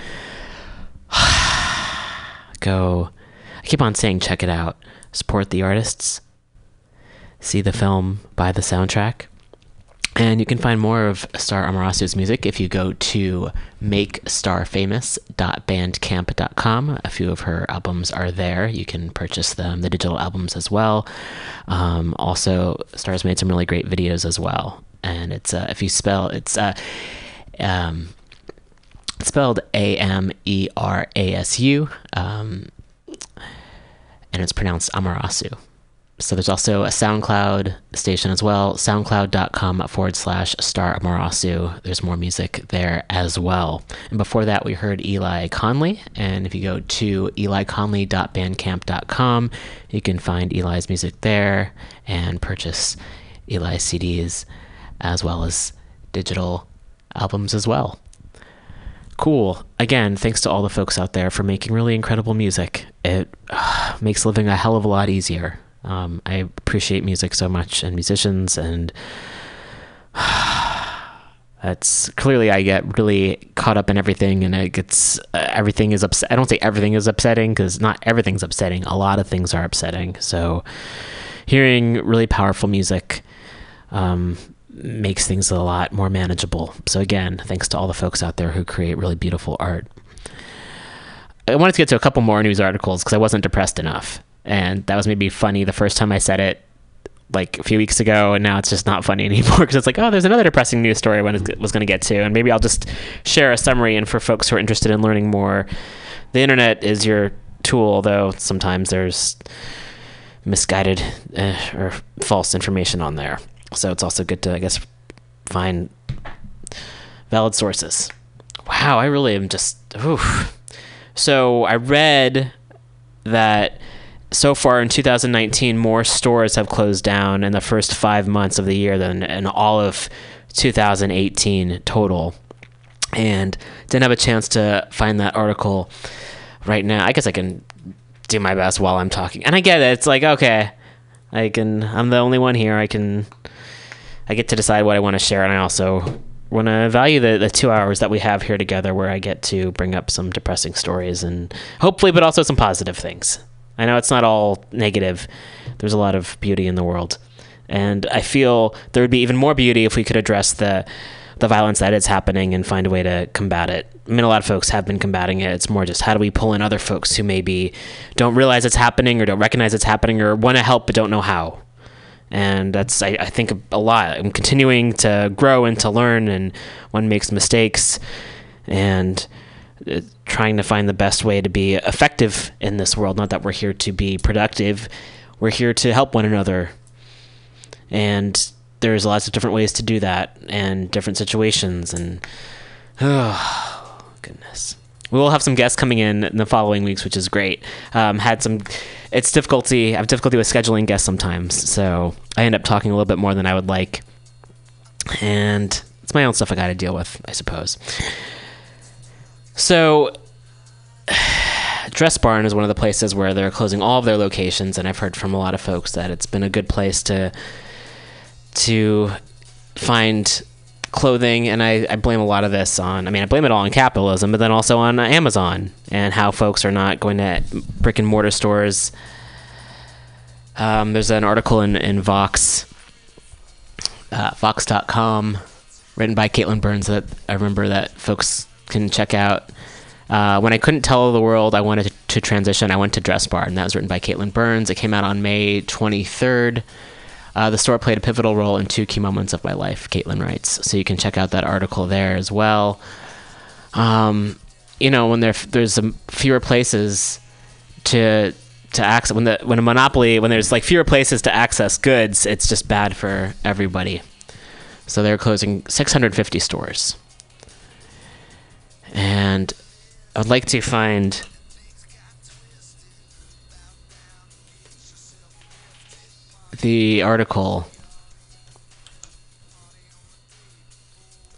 [SPEAKER 3] go. I keep on saying check it out. Support the artists. See the film, buy the soundtrack. And you can find more of Star Amerasu's music if you go to makestarfamous.bandcamp.com. A few of her albums are there. You can purchase them, the digital albums as well. Um, also, Star's made some really great videos as well. And it's uh, if you spell it's uh, um, it's spelled A M E R A S U, um, and it's pronounced Amarasu. So there's also a SoundCloud station as well, soundcloud.com forward slash star Amerasu. There's more music there as well. And before that, we heard Eli Conley. And if you go to eliconley.bandcamp.com, you can find Eli's music there and purchase Eli's CDs as well as digital albums as well. Cool. Again, thanks to all the folks out there for making really incredible music. It uh, makes living a hell of a lot easier. Um, I appreciate music so much and musicians, and that's clearly I get really caught up in everything, and it gets uh, everything is upset. I don't say everything is upsetting because not everything's upsetting. A lot of things are upsetting. So, hearing really powerful music um, makes things a lot more manageable. So, again, thanks to all the folks out there who create really beautiful art. I wanted to get to a couple more news articles because I wasn't depressed enough and that was maybe funny the first time I said it like a few weeks ago and now it's just not funny anymore because it's like oh there's another depressing news story I was going to get to and maybe I'll just share a summary. And for folks who are interested in learning more the internet is your tool although sometimes there's misguided uh, or false information on there. So it's also good to I guess find valid sources. Wow I really am just oof. so I read that so far in 2019, more stores have closed down in the first five months of the year than in all of 2018 total. And didn't have a chance to find that article right now. I guess I can do my best while I'm talking. And I get it. It's like, okay, I can, I'm the only one here. I can, I get to decide what I want to share. And I also want to value the, the two hours that we have here together where I get to bring up some depressing stories and hopefully, but also some positive things. I know it's not all negative. There's a lot of beauty in the world. And I feel there would be even more beauty if we could address the the violence that is happening and find a way to combat it. I mean, a lot of folks have been combating it. It's more just how do we pull in other folks who maybe don't realize it's happening or don't recognize it's happening or want to help but don't know how. And that's, I, I think, a lot. I'm continuing to grow and to learn, and one makes mistakes. And uh, trying to find the best way to be effective in this world. Not that we're here to be productive, we're here to help one another. And there's lots of different ways to do that and different situations. And oh, goodness. We will have some guests coming in in the following weeks, which is great. Um, had some, it's difficulty. I have difficulty with scheduling guests sometimes, so I end up talking a little bit more than I would like, and it's my own stuff I got to deal with, I suppose. So, Dress Barn is one of the places where they're closing all of their locations, and I've heard from a lot of folks that it's been a good place to to find clothing, and I, I blame a lot of this on. I mean, I blame it all on capitalism, but then also on Amazon and how folks are not going to brick and mortar stores. Um, there's an article in in Vox, uh, Vox.com, written by Katelyn Burns that I remember that folks can check out. Uh, when I couldn't tell the world I wanted to, transition, I went to Dress Barn, and that was written by Katelyn Burns. It came out on May 23rd. Uh, the store played a pivotal role in two key moments of my life, Katelyn writes. So you can check out that article there as well. Um, you know, when there there's fewer places to to access when the when a monopoly when there's like fewer places to access goods, it's just bad for everybody. So they're closing 650 stores. And I'd like to find the article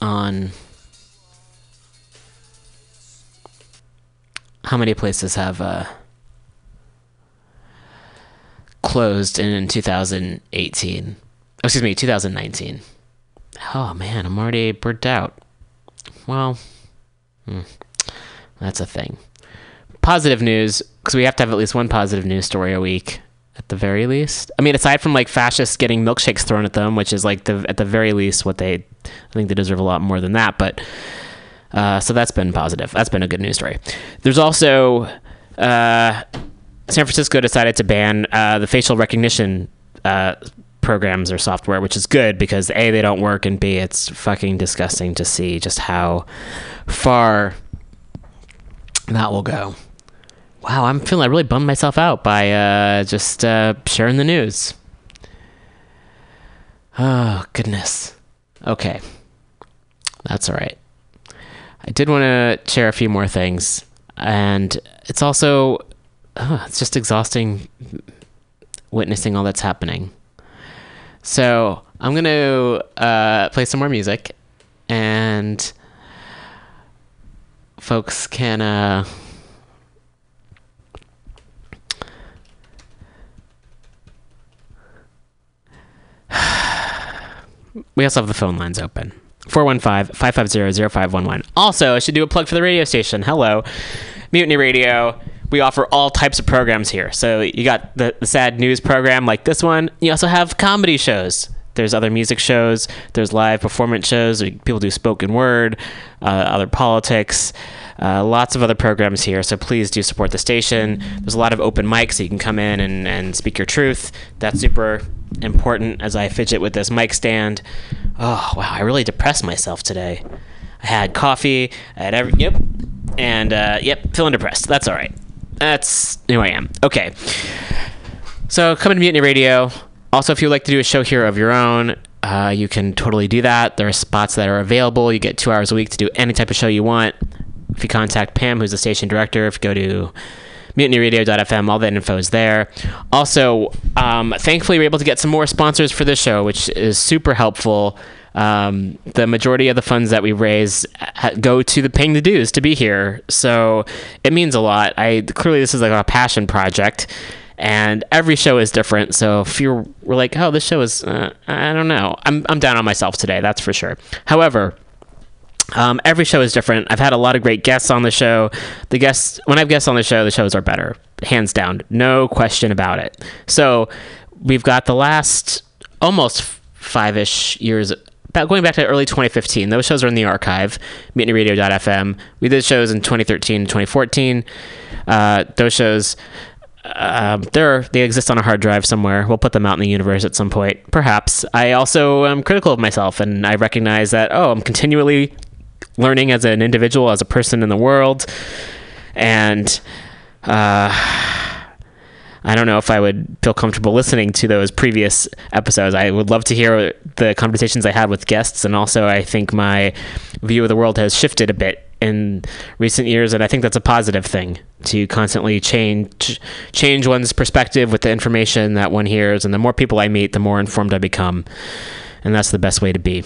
[SPEAKER 3] on how many places have uh, closed in 2018. Oh, excuse me, 2019. Oh man, I'm already burnt out. Well, that's a thing. Positive news, because we have to have at least one positive news story a week at the very least. I mean, aside from like fascists getting milkshakes thrown at them, which is like the at the very least what they, I think they deserve a lot more than that. But uh, so that's been positive. That's been a good news story. There's also uh, San Francisco decided to ban uh, the facial recognition uh, programs or software, which is good because a they don't work and b it's fucking disgusting to see just how far that will go. Wow, I'm feeling I really bummed myself out by uh, just uh, sharing the news. Oh goodness. Okay, that's all right. I did want to share a few more things, and it's also oh, it's just exhausting witnessing all that's happening. So I'm gonna uh, play some more music, and folks can. Uh, we also have the phone lines open. 415-550-0511 also i should do a plug for the radio station. Hello. Mutiny radio we offer all types of programs here so you got the, the sad news program like this one you also have comedy shows there's other music shows there's live performance shows people do spoken word uh, other politics uh, lots of other programs here, so please do support the station. There's a lot of open mics, so you can come in and, and speak your truth. That's super important as I fidget with this mic stand. Oh, wow, I really depressed myself today. I had coffee, I had every, yep, and uh, yep, feeling depressed. That's all right. That's who I am. Okay. So, come to Mutiny Radio. Also, if you'd like to do a show here of your own, uh, you can totally do that. There are spots that are available. You get two hours a week to do any type of show you want. If you contact Pam, who's the station director, if you go to mutinyradio.fm, all that info is there. Also, um, thankfully, we're able to get some more sponsors for this show, which is super helpful. Um, the majority of the funds that we raise ha- go to the paying the dues to be here, so it means a lot. I clearly this is like a passion project, and every show is different. So if you're we're like, oh, this show is, uh, I don't know, I'm I'm down on myself today, that's for sure. However. Um, every show is different. I've had a lot of great guests on the show. The guests, when I have guests on the show, the shows are better, hands down, no question about it. So we've got the last almost five ish years, about going back to early 2015. Those shows are in the archive, mutinyradio.fm. We did shows in 2013 and 2014. Uh, those shows. Um, they're they exist on a hard drive somewhere. We'll put them out in the universe at some point, perhaps. I also am critical of myself, and I recognize that oh, I'm continually learning as an individual, as a person in the world. and uh, I don't know if I would feel comfortable listening to those previous episodes. I would love to hear the conversations I had with guests, and also I think my view of the world has shifted a bit in recent years, and I think that's a positive thing to constantly change change one's perspective with the information that one hears. And the more people I meet, the more informed I become, and that's the best way to be.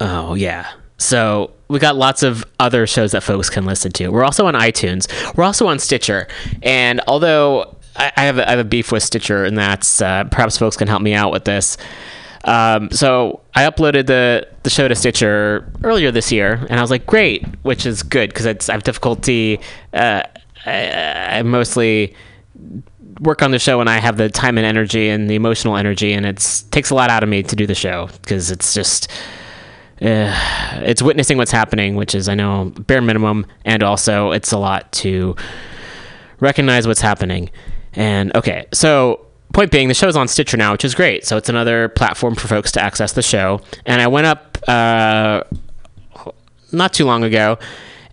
[SPEAKER 3] Oh yeah. So we got lots of other shows that folks can listen to. We're also on iTunes. We're also on Stitcher. And although I, I have a, I have a beef with Stitcher, and that's uh, perhaps folks can help me out with this. Um, so I uploaded the the show to Stitcher earlier this year, and I was like, great, which is good because I have difficulty. Uh, I, I mostly work on the show when I have the time and energy and the emotional energy, and it takes a lot out of me to do the show because it's just uh, it's witnessing what's happening, which is I know bare minimum, and also it's a lot to recognize what's happening. And okay, so point being, the show's on Stitcher now, which is great. So it's another platform for folks to access the show. And I went up uh, not too long ago,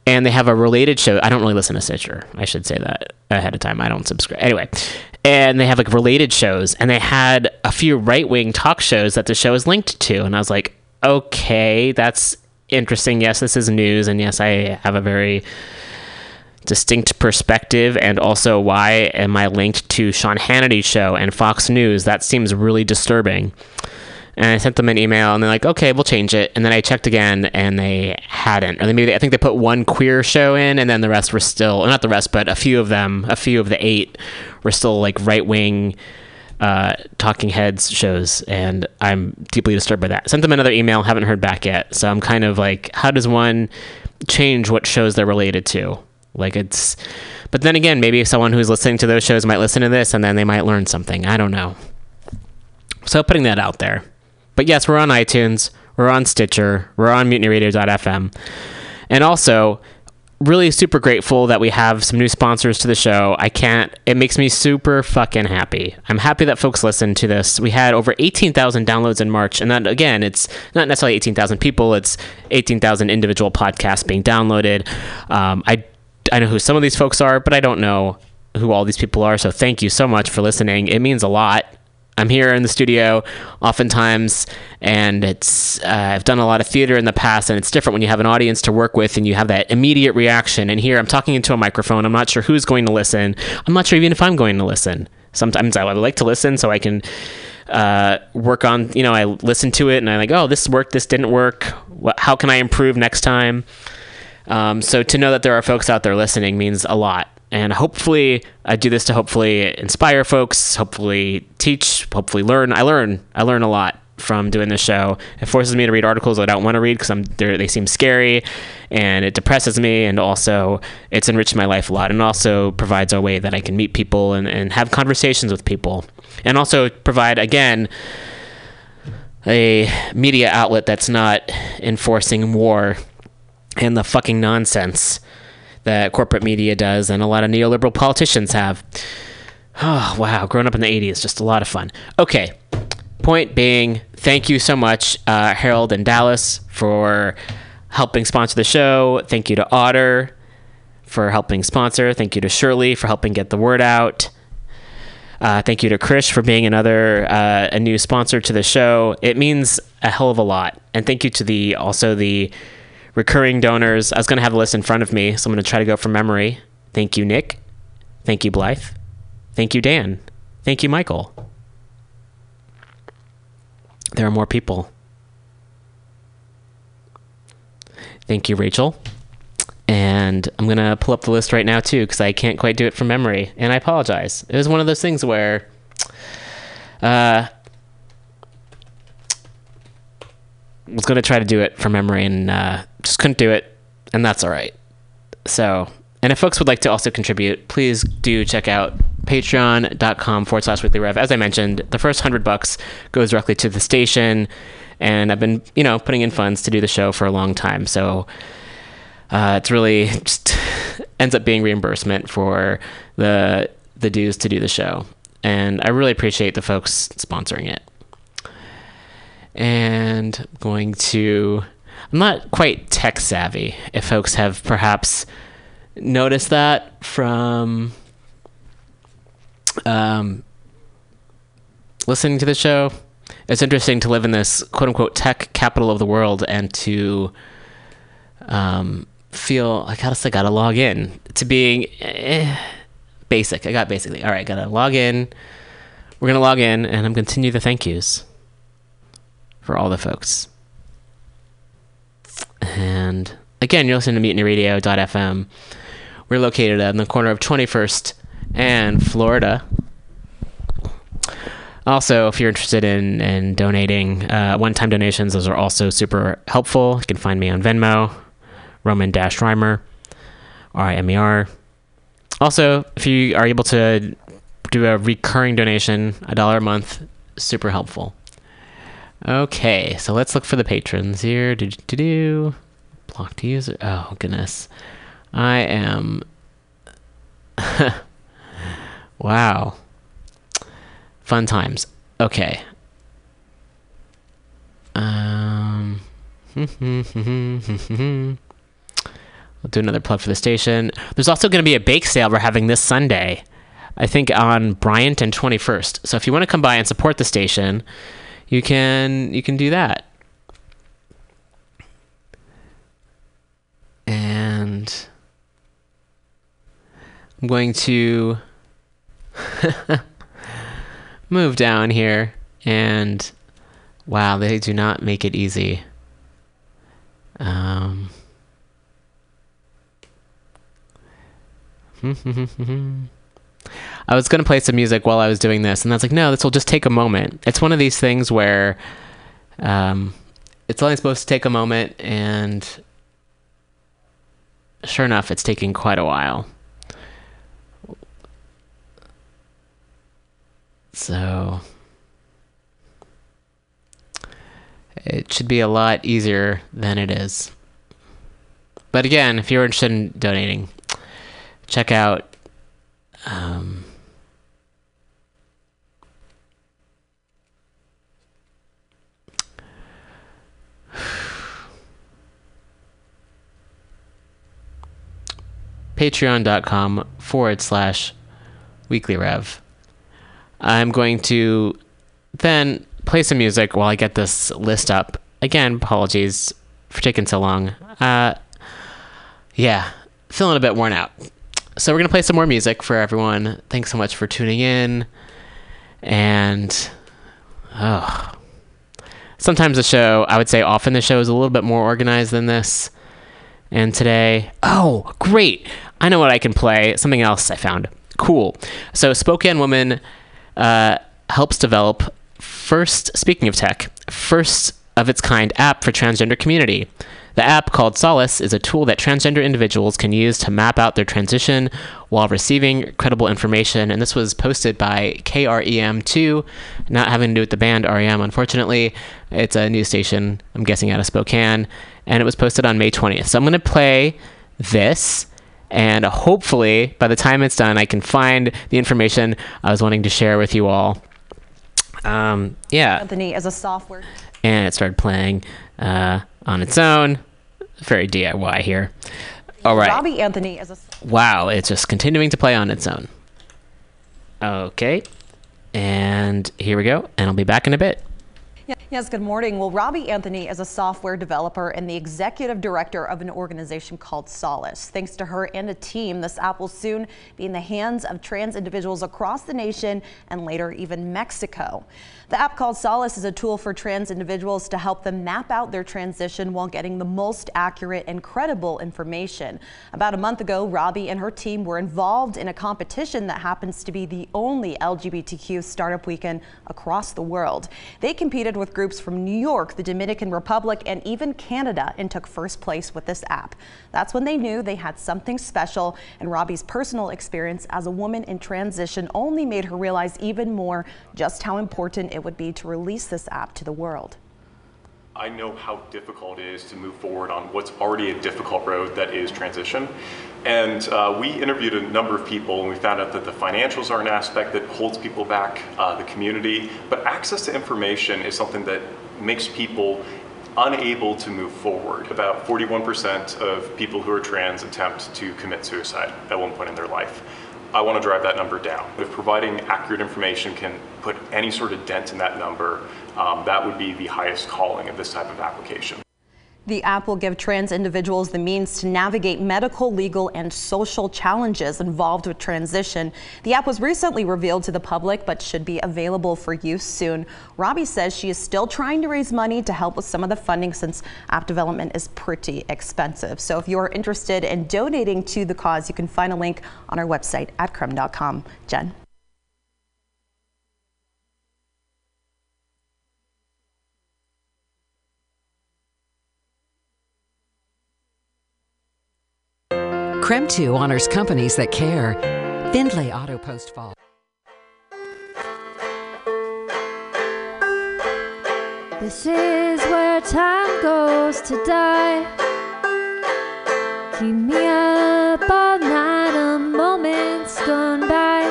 [SPEAKER 3] and they have a related show. I don't really listen to Stitcher. I should say that ahead of time. I don't subscribe. Anyway, and they have like related shows, and they had a few right wing talk shows that the show is linked to. And I was like, okay, that's interesting. Yes, this is news, and yes, I have a very distinct perspective and also why am I linked to Sean Hannity's show and Fox News? That seems really disturbing. And I sent them an email and they're like, okay, we'll change it. And then I checked again and they hadn't. Or maybe they, I think they put one queer show in and then the rest were still, not the rest, but a few of them, a few of the eight were still like right wing uh, talking heads shows. And I'm deeply disturbed by that. Sent them another email, haven't heard back yet. So I'm kind of like, how does one change what shows they're related to? Like it's, but then again, maybe someone who's listening to those shows might listen to this and then they might learn something. I don't know. So putting that out there. But yes, we're on iTunes, we're on Stitcher, we're on mutinyradio.fm. And also, really super grateful that we have some new sponsors to the show. I can't, it makes me super fucking happy. I'm happy that folks listen to this. We had over 18,000 downloads in March. And then again, it's not necessarily 18,000 people, it's 18,000 individual podcasts being downloaded. Um, I I know who some of these folks are, but I don't know who all these people are. So thank you so much for listening. It means a lot. I'm here in the studio oftentimes, and it's uh, I've done a lot of theater in the past, and it's different when you have an audience to work with and you have that immediate reaction. And here I'm talking into a microphone. I'm not sure who's going to listen. I'm not sure even if I'm going to listen. Sometimes I would like to listen so I can uh, work on. You know, I listen to it and I'm like, oh, this worked. This didn't work. How can I improve next time? Um, so to know that there are folks out there listening means a lot. And hopefully, I do this to hopefully inspire folks, hopefully teach, hopefully learn. I learn. I learn a lot from doing this show. It forces me to read articles I don't want to read because I'm they seem scary, and it depresses me. And also, it's enriched my life a lot, and also provides a way that I can meet people and, and have conversations with people, and also provide again a media outlet that's not enforcing war and the fucking nonsense that corporate media does and a lot of neoliberal politicians have. Oh, wow. Growing up in the 80s, just a lot of fun. Okay. Point being, thank you so much, uh, Harold and Dallas, for helping sponsor the show. Thank you to Otter for helping sponsor. Thank you to Shirley for helping get the word out. Uh, thank you to Krish for being another uh, a new sponsor to the show. It means a hell of a lot. And thank you to the also the recurring donors. I was going to have a list in front of me, so I'm going to try to go from memory. Thank you, Nick. Thank you, Blythe. Thank you, Dan. Thank you, Michael. There are more people. Thank you, Rachel. And I'm going to pull up the list right now, too, because I can't quite do it from memory. And I apologize. It was one of those things where uh, was going to try to do it from memory and uh, just couldn't do it. And that's all right. So, and if folks would like to also contribute, please do check out patreon.com forward slash weekly rev. As I mentioned, the first hundred bucks goes directly to the station. And I've been, you know, putting in funds to do the show for a long time. So, uh, it's really just ends up being reimbursement for the the dues to do the show, and I really appreciate the folks sponsoring it. And I'm going to, I'm not quite tech savvy. If folks have perhaps noticed that from um, listening to the show. It's interesting to live in this quote unquote tech capital of the world and to um, feel I gotta I gotta log in to being eh, basic. I got basically all right. Gotta log in. We're gonna log in, and I'm continue the thank yous for all the folks. And again, you're listening to MutinyRadio.fm. We're located in the corner of 21st and Florida. Also, if you're interested in, in donating, uh, one time donations, those are also super helpful. You can find me on Venmo, Roman Rimer, R I M E R. Also, if you are able to do a recurring donation, a dollar a month, super helpful. Okay, so let's look for the patrons here. Do do do. Block to user. Oh goodness, I am. wow. Fun times. Okay. Um. I'll do another plug for the station. There's also going to be a bake sale we're having this Sunday. I think on Bryant and 21st. So if you want to come by and support the station, you can you can do that. And I'm going to move down here and wow, they do not make it easy. Um hmm, hmm, hmm, I was going to play some music while I was doing this, and I was like, no, this will just take a moment. It's one of these things where um, it's only supposed to take a moment, and sure enough, it's taking quite a while. So it should be a lot easier than it is. But again, if you're interested in donating, check out um, patreon.com forward slash weekly rev. I'm going to then play some music while I get this list up. Again, apologies for taking so long. Uh, yeah, feeling a bit worn out. So we're gonna play some more music for everyone. Thanks so much for tuning in. And oh, sometimes the show, I would say, often the show is a little bit more organized than this. And today, oh, great! I know what I can play. Something else I found. Cool. So Spokane Woman uh, helps develop first. Speaking of tech, first of its kind app for transgender community. The app called Solace is a tool that transgender individuals can use to map out their transition while receiving credible information. And this was posted by KREM2, not having to do with the band REM, unfortunately. It's a news station, I'm guessing out of Spokane. And it was posted on May 20th. So I'm going to play this. And hopefully, by the time it's done, I can find the information I was wanting to share with you all. Um, yeah.
[SPEAKER 11] Anthony as a software.
[SPEAKER 3] And it started playing uh, on its own. Very DIY here. All right.
[SPEAKER 11] Robbie Anthony is a
[SPEAKER 3] Wow, it's just continuing to play on its own. Okay. And here we go. And I'll be back in a bit.
[SPEAKER 11] Yes, good morning. Well, Robbie Anthony is a software developer and the executive director of an organization called Solace. Thanks to her and a team, this app will soon be in the hands of trans individuals across the nation and later even Mexico. The app called Solace is a tool for trans individuals to help them map out their transition while getting the most accurate and credible information. About a month ago, Robbie and her team were involved in a competition that happens to be the only LGBTQ startup weekend across the world. They competed with groups from New York, the Dominican Republic, and even Canada and took first place with this app. That's when they knew they had something special, and Robbie's personal experience as a woman in transition only made her realize even more just how important it would be to release this app to the world.
[SPEAKER 12] I know how difficult it is to move forward on what's already a difficult road that is transition. And uh, we interviewed a number of people and we found out that the financials are an aspect that holds people back, uh, the community, but access to information is something that makes people unable to move forward. About 41% of people who are trans attempt to commit suicide at one point in their life. I want to drive that number down. If providing accurate information can put any sort of dent in that number, um, that would be the highest calling of this type of application.
[SPEAKER 11] The app will give trans individuals the means to navigate medical, legal, and social challenges involved with transition. The app was recently revealed to the public, but should be available for use soon. Robbie says she is still trying to raise money to help with some of the funding since app development is pretty expensive. So if you're interested in donating to the cause, you can find a link on our website at krem.com. Jen.
[SPEAKER 13] KREM 2 honors companies that care. Findlay Auto Post Fall.
[SPEAKER 14] This is where time goes to die. Keep me up all night, a moment's gone by.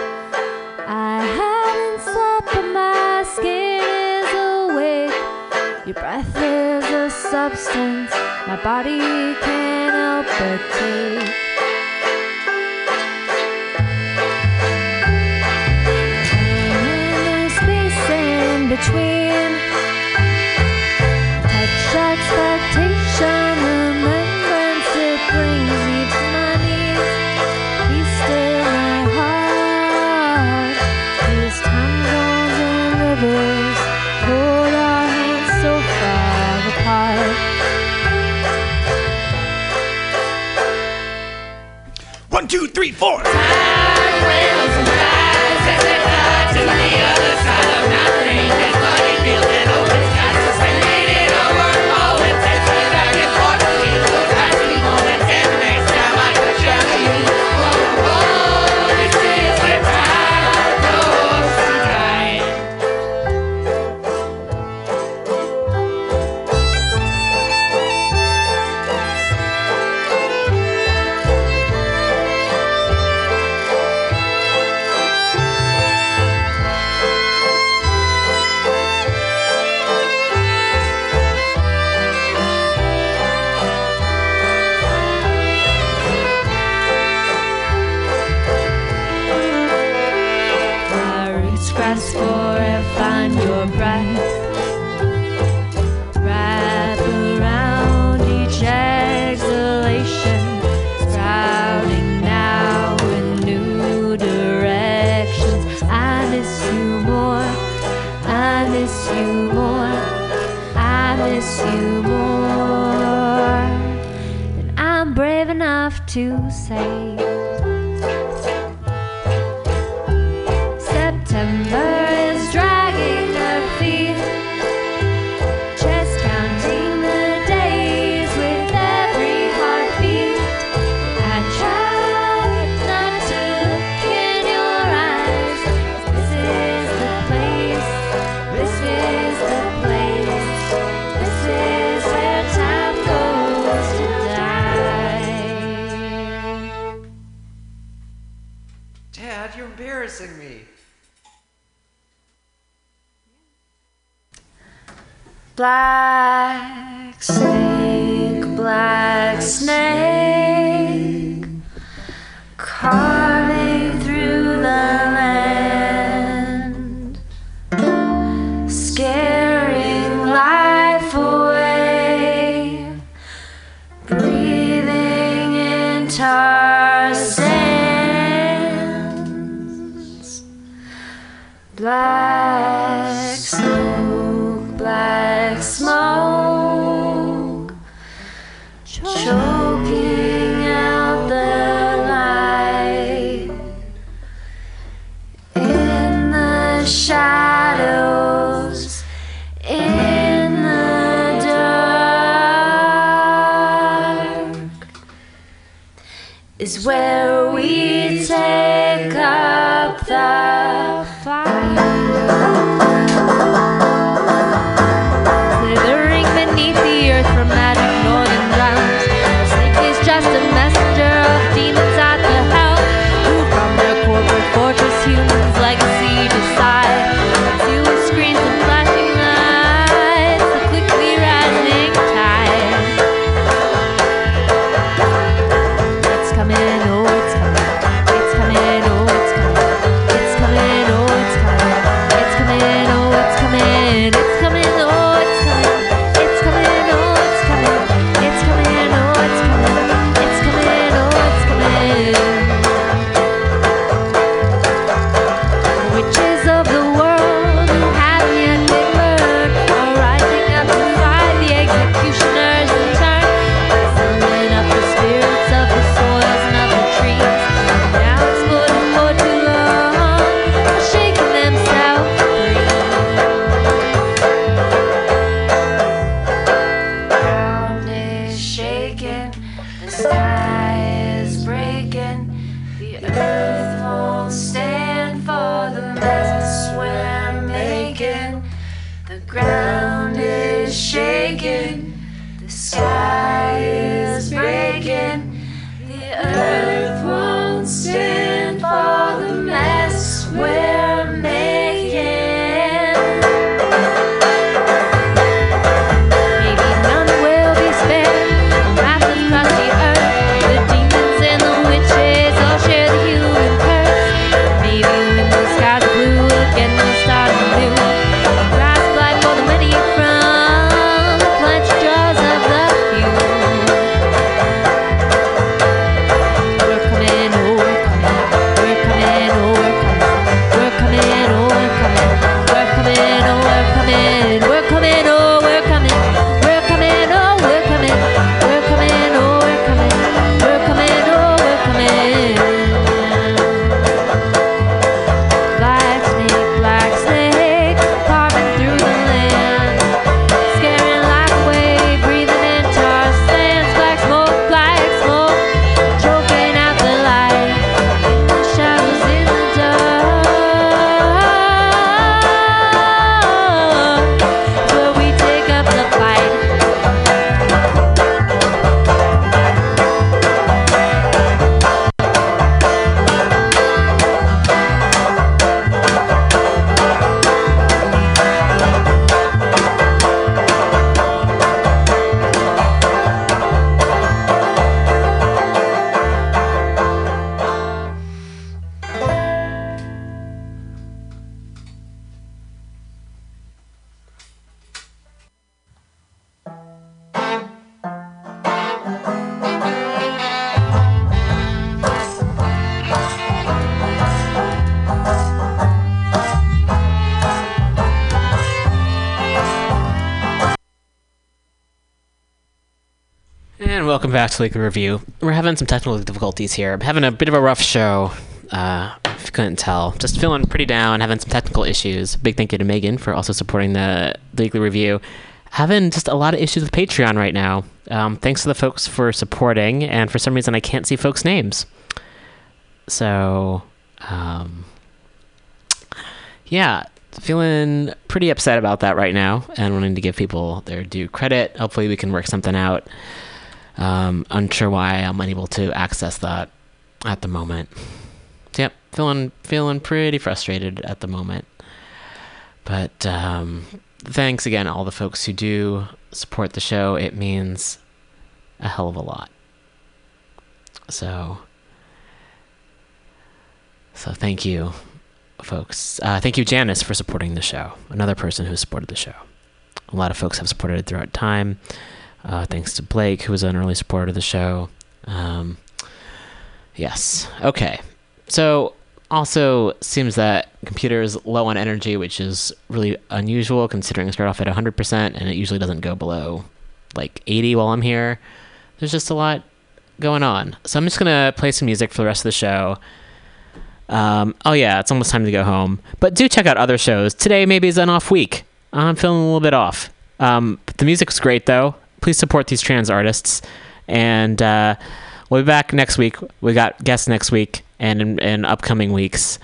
[SPEAKER 14] I haven't slept, but my skin is awake. Your breath is a substance my body can't help but take.
[SPEAKER 5] Three, four.
[SPEAKER 3] Weekly Review. We're having some technical difficulties here. I'm having a bit of a rough show. Uh, if you couldn't tell, just feeling pretty down, having some technical issues. Big thank you to Megan for also supporting the, the Weekly Review. Having just a lot of issues with Patreon right now. Um, thanks to the folks for supporting, and for some reason I can't see folks' names. So, um, yeah, feeling pretty upset about that right now and wanting to give people their due credit. Hopefully, we can work something out. Um, unsure why I'm unable to access that at the moment. Yep, feeling feeling pretty frustrated at the moment. But um, thanks again, all the folks who do support the show. It means a hell of a lot. So, so thank you, folks. Uh, thank you, Janice, for supporting the show. Another person who supported the show. A lot of folks have supported it throughout time. Uh, thanks to Blake, who was an early supporter of the show. Um, yes. Okay. So, also seems that computer is low on energy, which is really unusual considering I start off at 100% and it usually doesn't go below like 80 while I'm here. There's just a lot going on. So I'm just going to play some music for the rest of the show. Um, oh, yeah, it's almost time to go home. But do check out other shows. Today maybe is an off week. I'm feeling a little bit off. Um, the music's great, though. Please support these trans artists. And uh, we'll be back next week. We got guests next week and in, in upcoming weeks.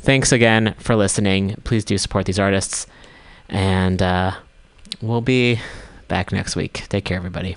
[SPEAKER 3] Thanks again for listening. Please do support these artists. And uh, we'll be back next week. Take care, everybody.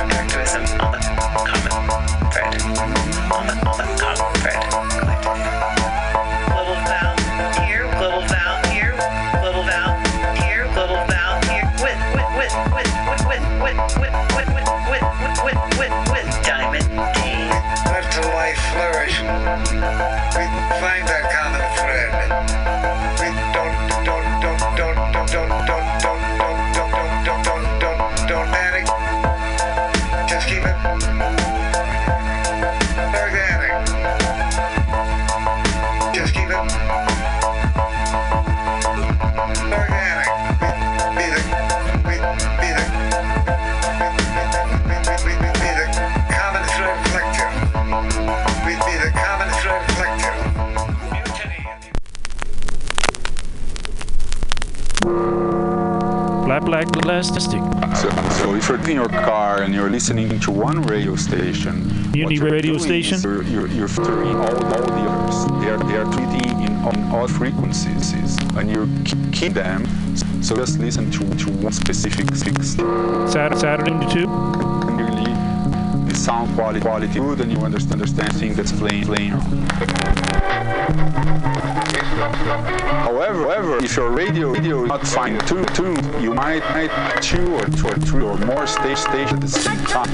[SPEAKER 15] flourish. We find that common thread.
[SPEAKER 16] Black, black, plastic.
[SPEAKER 17] So, so if you're in your car and you're listening to one radio station, you're
[SPEAKER 16] radio station?
[SPEAKER 17] You're, you're, you're filtering all, all the others. They are, they are treating in on all frequencies, and you keep them. So just listen to, to one specific fix.
[SPEAKER 16] Saturday, Saturday to two.
[SPEAKER 17] Clearly, the sound quality quality good, and you understand understand thing that's playing playing. However, however, if your radio radio is not fine tuned, tuned, you might might two or two or three or more stage stations at the same time.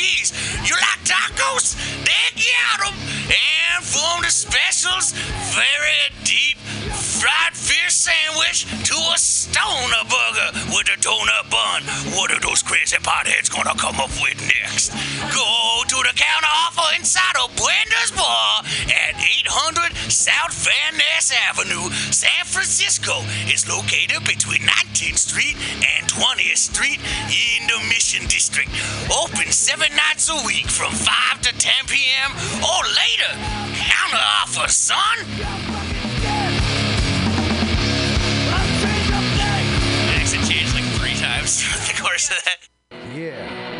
[SPEAKER 18] cheese. You like tacos? They got 'em. And from the specials, very deep fried fish sandwich to a stoner burger with a donut bun. What are those crazy potheads gonna come up with next? Go to the counter offer inside of Bender's Bar at 800 South Van Ness Avenue, San Francisco. It's located between 19th Street and 20th Street in the Mission District. Open seven nights a week from 5 to 10 p.m. or later. Counter offer, son. Accent changed like three times throughout the course of that.
[SPEAKER 19] Yeah.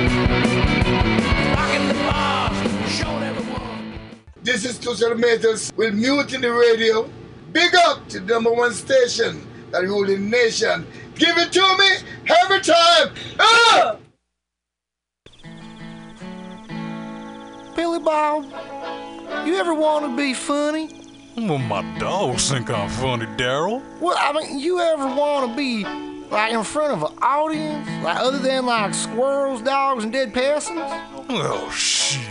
[SPEAKER 20] This is Tushar Matters with Mutiny Radio. Big up to the number one station that rule the nation. Give it to me every time. Ah!
[SPEAKER 21] Billy Bob, you ever want to be funny?
[SPEAKER 22] Well, my dogs think I'm funny, Daryl.
[SPEAKER 21] Well, I mean, you ever want to be like in front of an audience, like other than like squirrels, dogs, and dead peasants?
[SPEAKER 22] Oh, shit.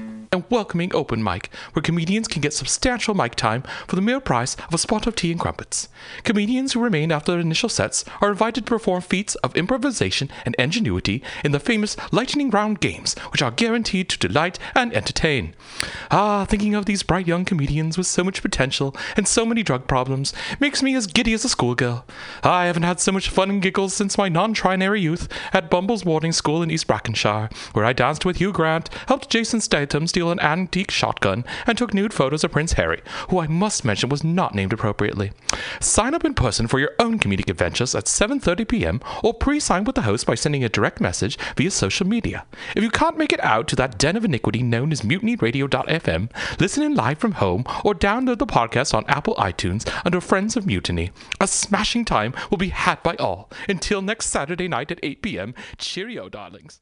[SPEAKER 23] And welcoming open mic, where comedians can get substantial mic time for the mere price of a spot of tea and crumpets. Comedians who remain after their initial sets are invited to perform feats of improvisation and ingenuity in the famous lightning round games, which are guaranteed to delight and entertain. Ah, thinking of these bright young comedians with so much potential and so many drug problems makes me as giddy as a schoolgirl. I haven't had so much fun and giggles since my non-trinary youth at Bumble's boarding school in East Brackenshire, where I danced with Hugh Grant, helped Jason Statham steal an antique shotgun, and took nude photos of Prince Harry, who I must mention was not named appropriately. Sign up in person for your own comedic adventures at 7:30 p.m. or pre-sign with the host by sending a direct message via social media. If you can't make it out to that den of iniquity known as mutinyradio.fm, listen in live from home or download the podcast on Apple iTunes under Friends of Mutiny. A smashing time will be had by all. Until next Saturday night at 8 p.m. Cheerio, darlings.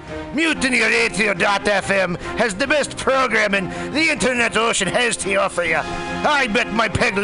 [SPEAKER 24] MutinyRadio.fm has the best programming the internet ocean has to offer you. I bet my peg